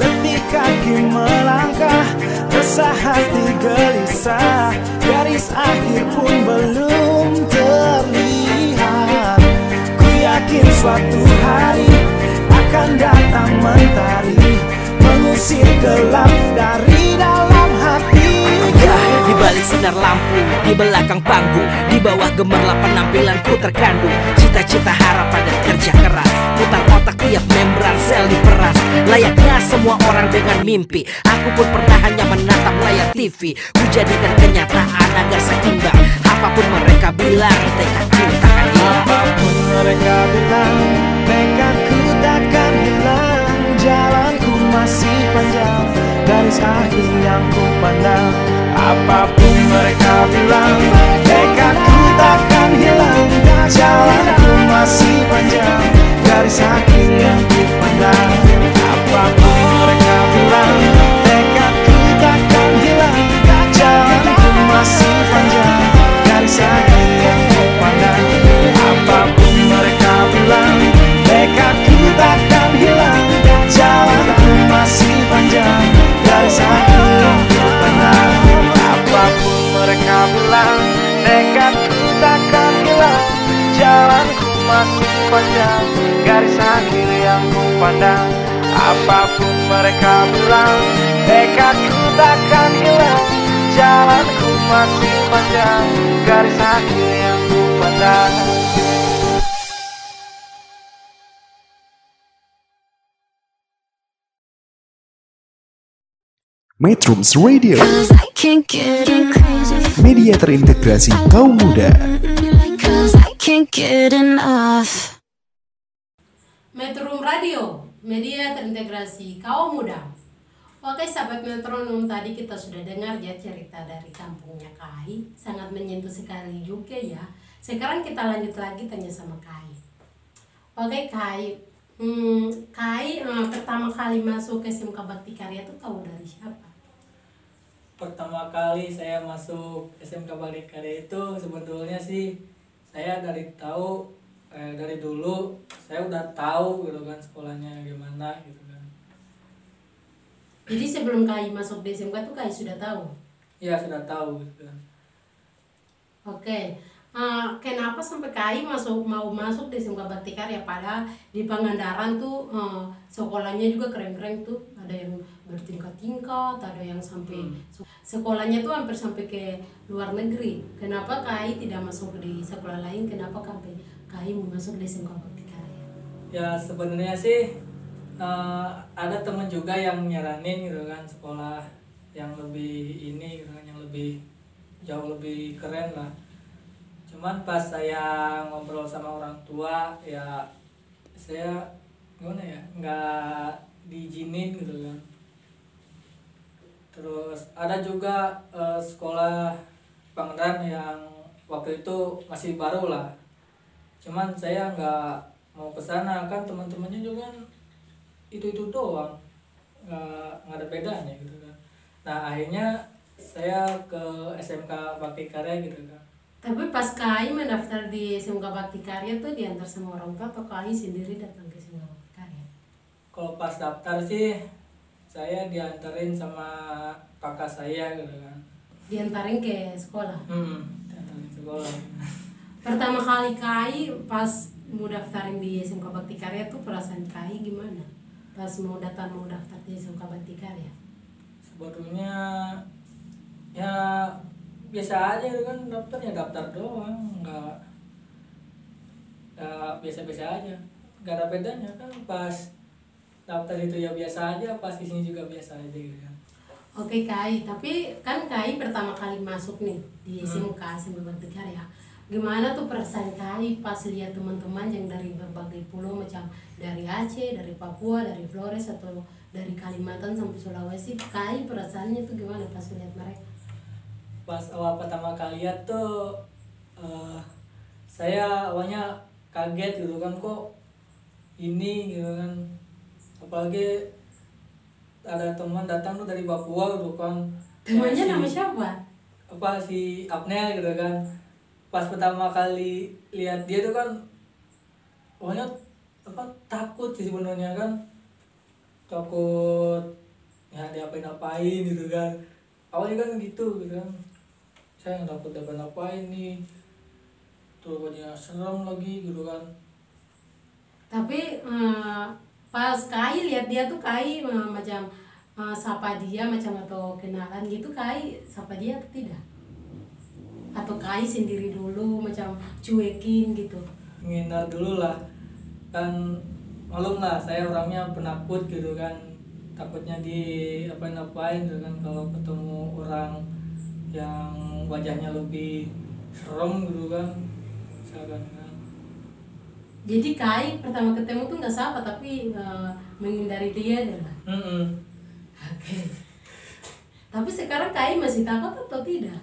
letih kaki melangkah. Resah hati gelisah. Garis akhir pun belum terlihat. Ku yakin suatu hari Akan datang mentari. Mengusir gelap dari dalam balik sinar lampu, di belakang panggung, di bawah gemerlap penampilanku terkandung. Cita-cita harapan dan kerja keras, putar otak tiap membran sel diperas. Layaknya semua orang dengan mimpi, aku pun pernah hanya menatap layar TV. Ku jadikan kenyataan agar seimbang. Apa pun mereka bilang, tekadku takkan hilang. Apa pun mereka bilang masih panjang Garis akhir yang ku pandang. Apa pun mereka bilang Tekadku takkan hilang. Jalanku masih panjang Garis akhir yang ku pandang. Apa pun mereka bilang Tekadku takkan hilang Jalanku masih panjang Garis akhir yang ku pandang Metrums Radio, Cause I can't get enough. media terintegrasi kaum muda. Cause I can't get enough. Metro Radio, media terintegrasi kaum muda. Oke sahabat metronom tadi kita sudah dengar ya cerita dari kampungnya Kai Sangat menyentuh sekali juga ya Sekarang kita lanjut lagi tanya sama Kai Oke Kai hmm, Kai eh, pertama kali masuk ke SMK Bakti Karya itu tahu dari siapa? pertama kali saya masuk SMK Balik Karya itu sebetulnya sih saya dari tahu eh, dari dulu saya udah tahu gitu kan sekolahnya gimana gitu kan. Jadi sebelum Kai masuk di SMK tuh Kai sudah tahu? ya sudah tahu gitu kan. Oke, Eh, kenapa sampai KAI masuk mau masuk di SMK Bakti Karya? Padahal di Pangandaran tuh eh, sekolahnya juga keren-keren tuh. Ada yang bertingkat-tingkat ada yang sampai sekolahnya tuh hampir sampai ke luar negeri. Kenapa KAI tidak masuk di sekolah lain? Kenapa sampai KAI mau masuk Bakti Karya ya sebenarnya sih eh, ada temen juga yang nyaranin gitu kan sekolah yang lebih ini gitu kan yang lebih jauh lebih keren lah. Cuman pas saya ngobrol sama orang tua ya saya gimana ya nggak diizinin gitu kan. Terus ada juga eh, sekolah Pangandaran yang waktu itu masih baru lah cuman saya nggak mau ke sana kan teman-temannya juga kan itu itu doang. Nggak nggak ada bedanya gitu kan. Nah akhirnya saya ke SMK Bakti Karya gitu kan. Tapi pas KAI mendaftar di SMK Bakti Karya tuh diantar sama orang tua atau KAI sendiri datang ke SMK Bakti Karya? Kalau pas daftar sih saya dianterin sama kakak saya gitu kan. Diantarin ke sekolah? Hmm dianterin sekolah Pertama kali KAI pas mau daftarin di SMK Bakti Karya tuh perasaan KAI gimana? Pas mau datang mau daftar di SMK Bakti Karya. sebetulnya ya biasa aja gitu kan daftar ya daftar doang nggak nggak biasa-biasa aja nggak ada bedanya kan pas daftar itu ya biasa aja pas di sini juga biasa aja gitu kan Oke KAI, tapi kan KAI pertama kali masuk nih di Hmm. SMK SMK Bakti Karya. Gimana tuh perasaan KAI pas lihat teman-teman yang dari berbagai pulau macam dari Aceh, dari Papua, dari Flores atau dari Kalimantan sampai Sulawesi, KAI perasaannya tuh gimana pas lihat mereka? pas awal pertama kali lihat tuh eh, saya awalnya kaget gitu kan kok ini gitu kan apalagi ada teman datang tuh dari Papua gitu kan Temannya Si- nama siapa? apa si Apnel gitu kan pas pertama kali lihat dia tuh kan pokoknya apa takut sih sebenarnya kan. Takut ya diapain apain gitu kan. Awalnya kan gitu gitu kan. Saya yang takut diapain apain nih. Tuh bajunya serem lagi gitu kan. Tapi eh, pas kai lihat dia tuh kai eh, macam eh, sapa dia macam atau kenalan gitu kai sapa dia atau tidak atau kai sendiri dulu macam cuekin gitu. Menghindar dulu lah. Kan malum lah saya orangnya penakut gitu kan. Takutnya di apain apain gitu kan kalau ketemu orang yang wajahnya lebih serem gitu kan misalkan kan. Jadi kai pertama ketemu tuh nggak sapa tapi eh, menghindari dia adalah Mm-mm. oke. Tapi sekarang kai masih takut atau tidak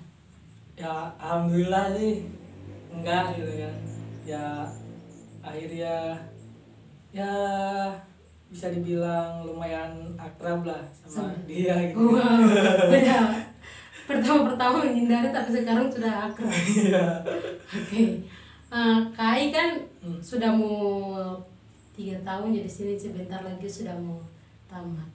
ya alhamdulillah sih enggak gitu kan ya akhirnya ya bisa dibilang lumayan akrab lah sama Sama. dia gitu wow udah pertama-pertama menghindari tapi sekarang sudah akrab Iya. Oke, Eh, Kai kan Hmm. sudah mau tiga tahun jadi sini sebentar lagi sudah mau tamat.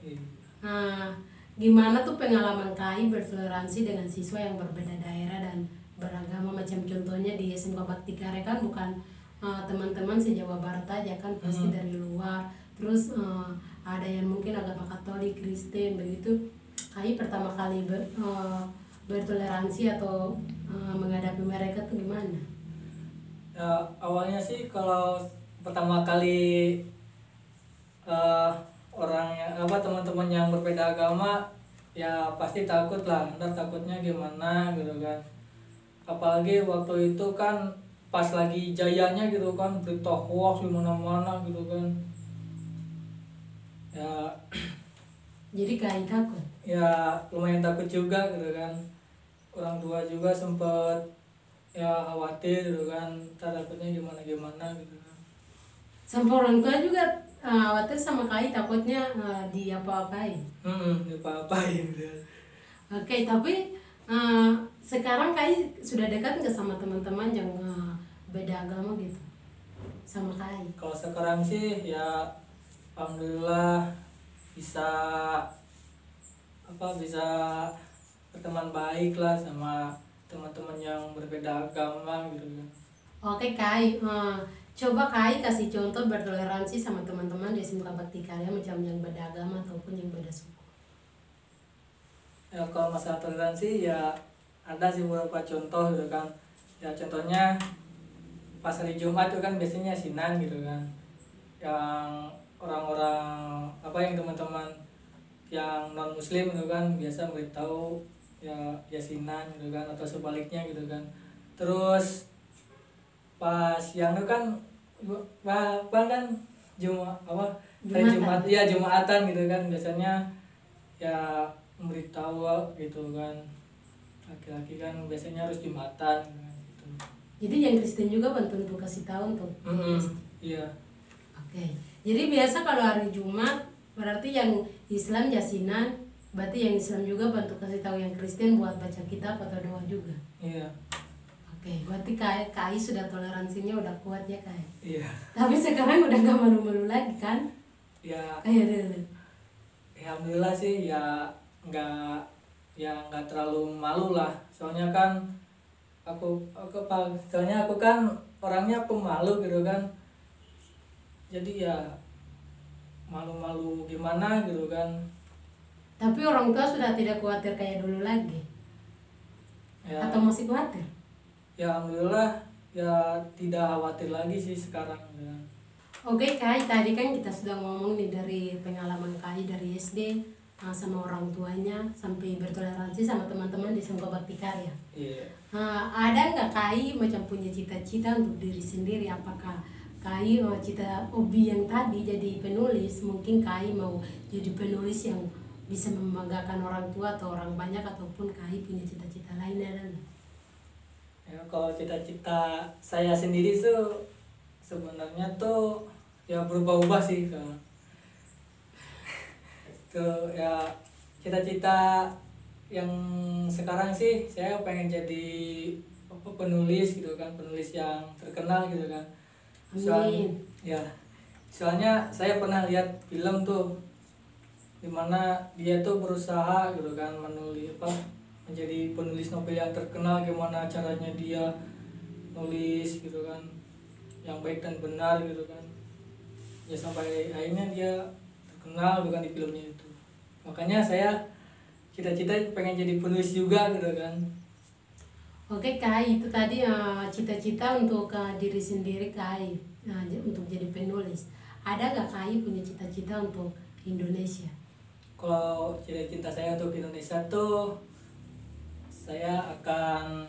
Iya. Nah, gimana tuh pengalaman Kai bertoleransi dengan siswa yang berbeda daerah dan beragama macam contohnya di SMK Bakti Karya kan bukan eh, teman-teman se-Jawa Barat aja kan pasti Hmm. dari luar. Terus eh, ada yang mungkin agama Katolik, Kristen begitu. Kai pertama kali ber, eh, bertoleransi atau eh, menghadapi mereka tuh gimana? Ya, awalnya sih kalau pertama kali eh, orang yang apa teman-teman yang berbeda agama ya pasti takut lah. Ntar takutnya gimana gitu kan. Apalagi waktu itu kan pas lagi jayanya gitu kan berita hoax di mana-mana gitu kan. Ya Jadi Kai takut. ya lumayan takut juga gitu kan. Orang tua juga sempet ya khawatir gitu kan. Ntar takutnya gimana gimana gitu kan. Sampai orang tua juga eh, khawatir sama Kai takutnya eh, di apa-apain. hmm apa-apain Oke, tapi eh, sekarang Kai sudah dekat nggak sama teman-teman yang eh, beda agama gitu? Sama Kai. kalau sekarang sih ya alhamdulillah bisa apa bisa berteman baik lah sama teman-teman yang berbeda agama gitu kan Oke Kai, eh, coba Kai kasih contoh bertoleransi sama teman-teman di SMK Bakti Karya macam yang beda agama ataupun yang beda suku. ya kalau masalah toleransi ya ada sih beberapa contoh gitu kan. Ya contohnya pas hari Jumat itu kan biasanya sinan gitu kan. Yang orang-orang apa yang teman-teman yang non muslim gitu kan biasa beritahu ya yasinan gitu kan atau sebaliknya gitu kan. Terus pas yang itu kan bang kan Jumat apa hari. Jumat ya Jumatan gitu kan biasanya ya memberitahu gitu kan laki-laki kan biasanya harus Jumatan gitu. Jadi yang Kristen juga bantu untuk kasih tahu untuk Mm-mm, iya Oke, jadi biasa kalau hari Jumat berarti yang Islam jasinan, berarti yang Islam juga bantu kasih tahu yang Kristen buat baca kitab atau doa juga. iya Oke, berarti KAI, KAI sudah toleransinya udah kuat ya KAI. iya Tapi sekarang udah gak malu-malu lagi kan? ya Ayo dulu. ya alhamdulillah sih ya nggak ya nggak terlalu malu lah soalnya kan aku aku soalnya aku kan orangnya pemalu gitu kan jadi ya malu-malu gimana gitu kan Tapi orang tua sudah tidak khawatir kayak dulu lagi. ya Atau masih khawatir? Ya alhamdulillah ya tidak khawatir lagi sih sekarang kan. Oke Kai, tadi kan kita sudah ngomong nih dari pengalaman Kai dari SD uh, sama orang tuanya sampai bertoleransi sama teman-teman di Sengko Bakti Karya. iya Nah, ada nggak Kai macam punya cita-cita untuk diri sendiri? Apakah Kai oh, cita hobi yang tadi jadi penulis? Mungkin Kai mau jadi penulis yang bisa membanggakan orang tua atau orang banyak ataupun Kai punya cita-cita lain ada nggak? Ya kalau cita-cita saya sendiri tuh sebenarnya tuh ya berubah-ubah sih ke tuh ya cita-cita yang sekarang sih saya pengen jadi apa, penulis gitu kan penulis yang terkenal gitu kan Soal- Amin. ya Soalnya saya pernah lihat film tuh di mana dia tuh berusaha gitu kan menulis apa menjadi penulis novel yang terkenal gimana caranya dia nulis gitu kan yang baik dan benar gitu kan ya sampai akhirnya dia terkenal bukan di filmnya itu makanya saya cita-cita pengen jadi penulis juga gitu kan Oke Kai itu tadi eh, cita-cita untuk eh, diri sendiri Kai nah, j- untuk jadi penulis. Ada gak Kai punya cita-cita untuk Indonesia? kalau cita-cita saya untuk Indonesia tuh saya akan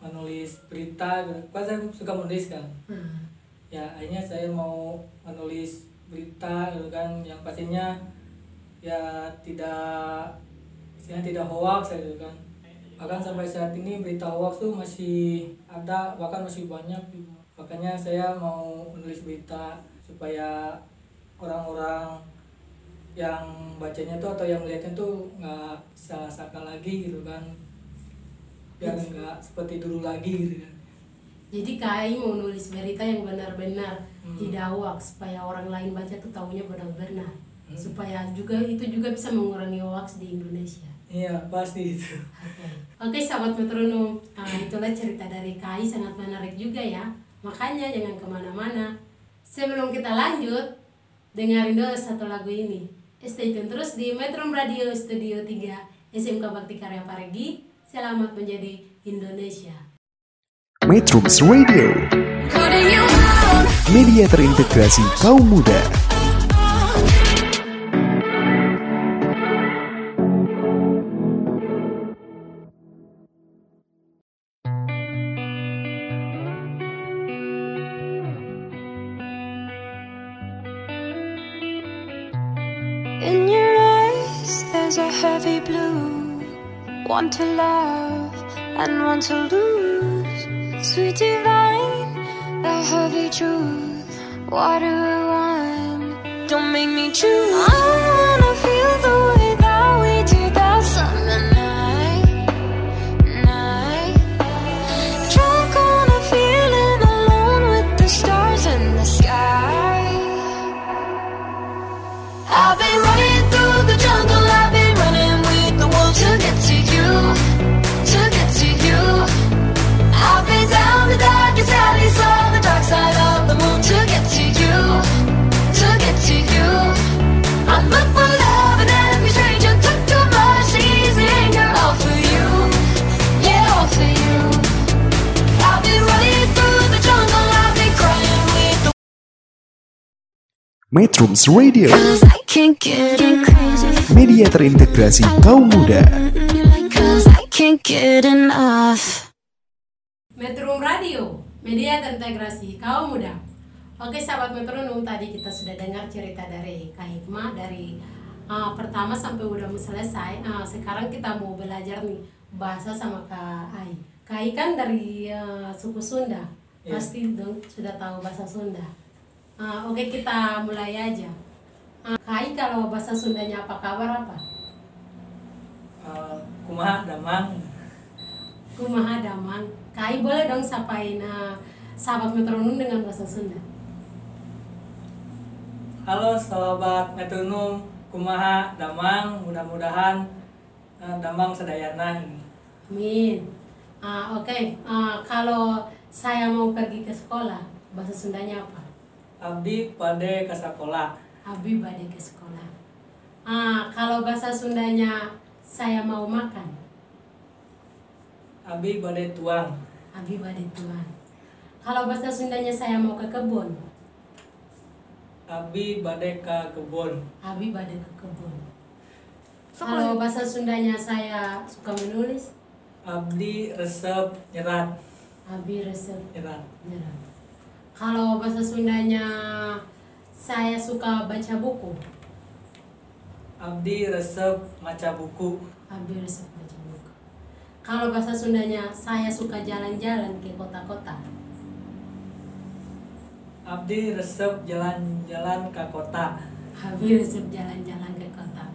menulis berita kan saya suka menulis kan Hmm. ya akhirnya saya mau menulis berita gitu kan yang pastinya ya tidak istilahnya tidak hoax gitu kan bahkan sampai saat ini berita hoax tuh masih ada bahkan masih banyak gitu. makanya saya mau menulis berita supaya orang-orang yang bacanya tuh atau yang melihatnya tuh nggak salah sangka lagi gitu kan biar nggak seperti dulu lagi gitu kan Jadi Kai mau nulis berita yang benar-benar Hmm. tidak hoax supaya orang lain baca tuh tahunya benar-benar. Hmm. Supaya juga itu juga bisa mengurangi hoax di Indonesia. iya pasti itu Oke, Oke sahabat metronom, nah, itulah cerita dari Kai sangat menarik juga ya. Makanya jangan ke mana-mana. Sebelum kita lanjut, dengerin dulu satu lagu ini. Stay tune terus di Metro Radio Studio 3 SMK Bakti Karya Parigi. Selamat menjadi Indonesia. Metrums Radio, media terintegrasi kaum muda. In your eyes, there's a heavy blue. One to love and one to lose. Sweet divine, the heavy truth. What do I want? Don't make me choose. I Metrums Radio, media terintegrasi kaum muda. Cause I can't get enough. Metro Radio, media terintegrasi kaum muda. Oke sahabat metronom tadi kita sudah dengar cerita dari Kak Hikmah dari uh, pertama sampai udah selesai. Uh, sekarang kita mau belajar nih bahasa sama Kak Ai. Kak Ai kan dari uh, suku Sunda, Iya. pasti dong sudah tahu bahasa Sunda. Uh, Oke kita mulai aja. Uh, Kak Ai kalau bahasa Sundanya apa kabar apa? Eh, kumaha damang Kumaha damang. Kak Ai boleh dong sapain uh, sahabat metronom dengan bahasa Sunda. Halo sahabat metronom kumaha damang mudah-mudahan eh, damang sedayana Amin. Ah, Oke, Ah, kalau saya mau pergi ke sekolah, bahasa Sundanya apa? Abdi pade ka sakola Abi bade ke sekolah. Ah, kalau bahasa Sundanya saya mau makan, abdi bade tuang Abi bade tuan. Kalau bahasa Sundanya saya mau ke kebun, abdi bade ka kebun Abi bade ke kebun. Kalau bahasa Sundanya saya suka menulis, abdi resep nyerat Abi resep nyerat nyerap. Kalau bahasa Sundanya saya suka baca buku, abdi resep maca buku Abi resep baca buku. Kalau bahasa Sundanya saya suka jalan-jalan ke kota-kota, abdi resep jalan-jalan ke kota Abi resep jalan-jalan ke kota.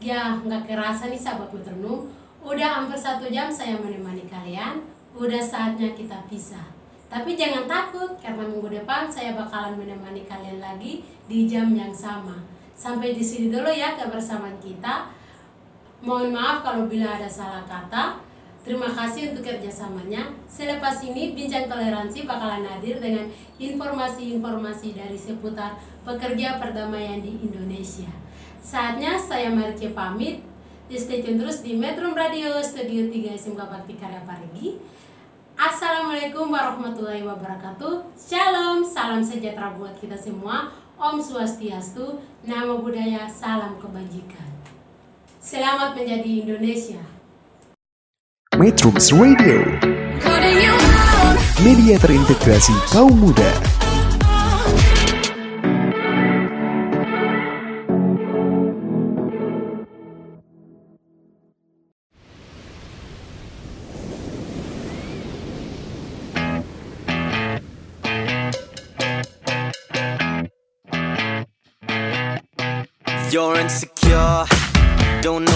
Ya nggak kerasa nih sahabat metronom, udah hampir satu jam saya menemani kalian. Udah saatnya kita pisah. Tapi jangan takut, karena minggu depan saya bakalan menemani kalian lagi di jam yang sama. Sampai di sini dulu ya kebersamaan kita. Mohon maaf kalau bila ada salah kata. Terima kasih untuk kerjasamanya. Selepas ini, Bincang Toleransi bakalan hadir dengan informasi-informasi dari seputar pekerja perdamaian di Indonesia. Saatnya saya Marke pamit. Stay tune terus di Metro Radio Studio 3 SMK Bakti Karya Parigi. Assalamualaikum warahmatullahi wabarakatuh. Shalom, salam sejahtera buat kita semua. Om Swastiastu, Nama Budaya, Salam Kebajikan. Selamat menjadi Indonesia. Metrums Radio. Media terintegrasi kaum muda. you're don't know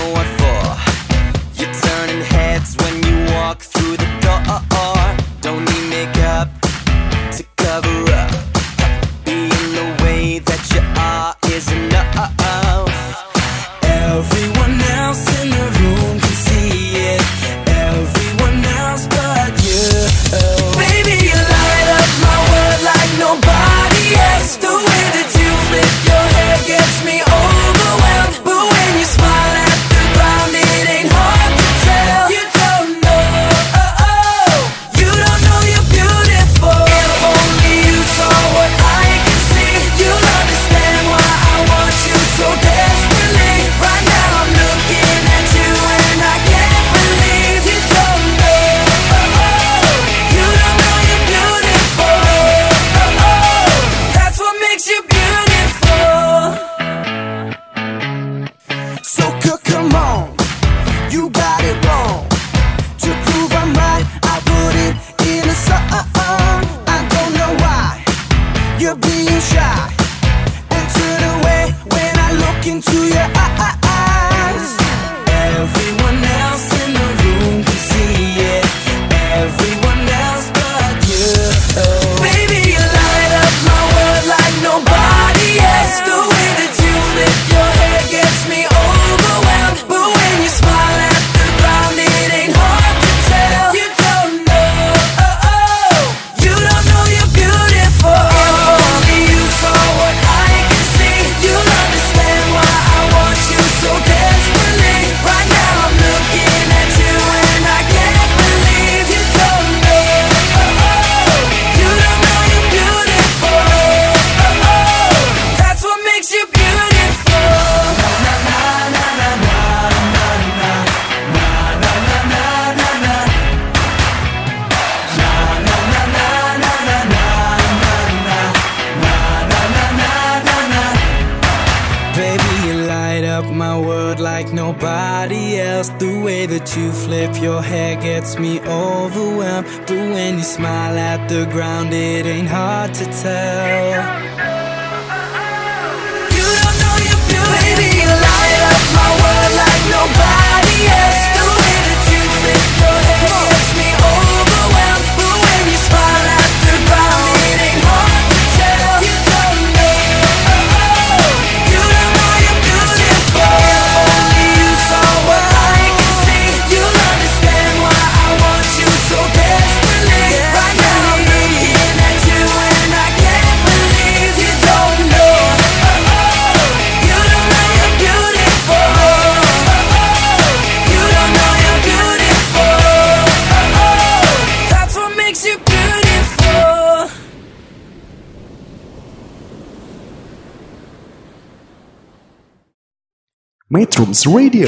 Dance Radio.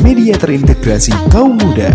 Media terintegrasi kaum muda.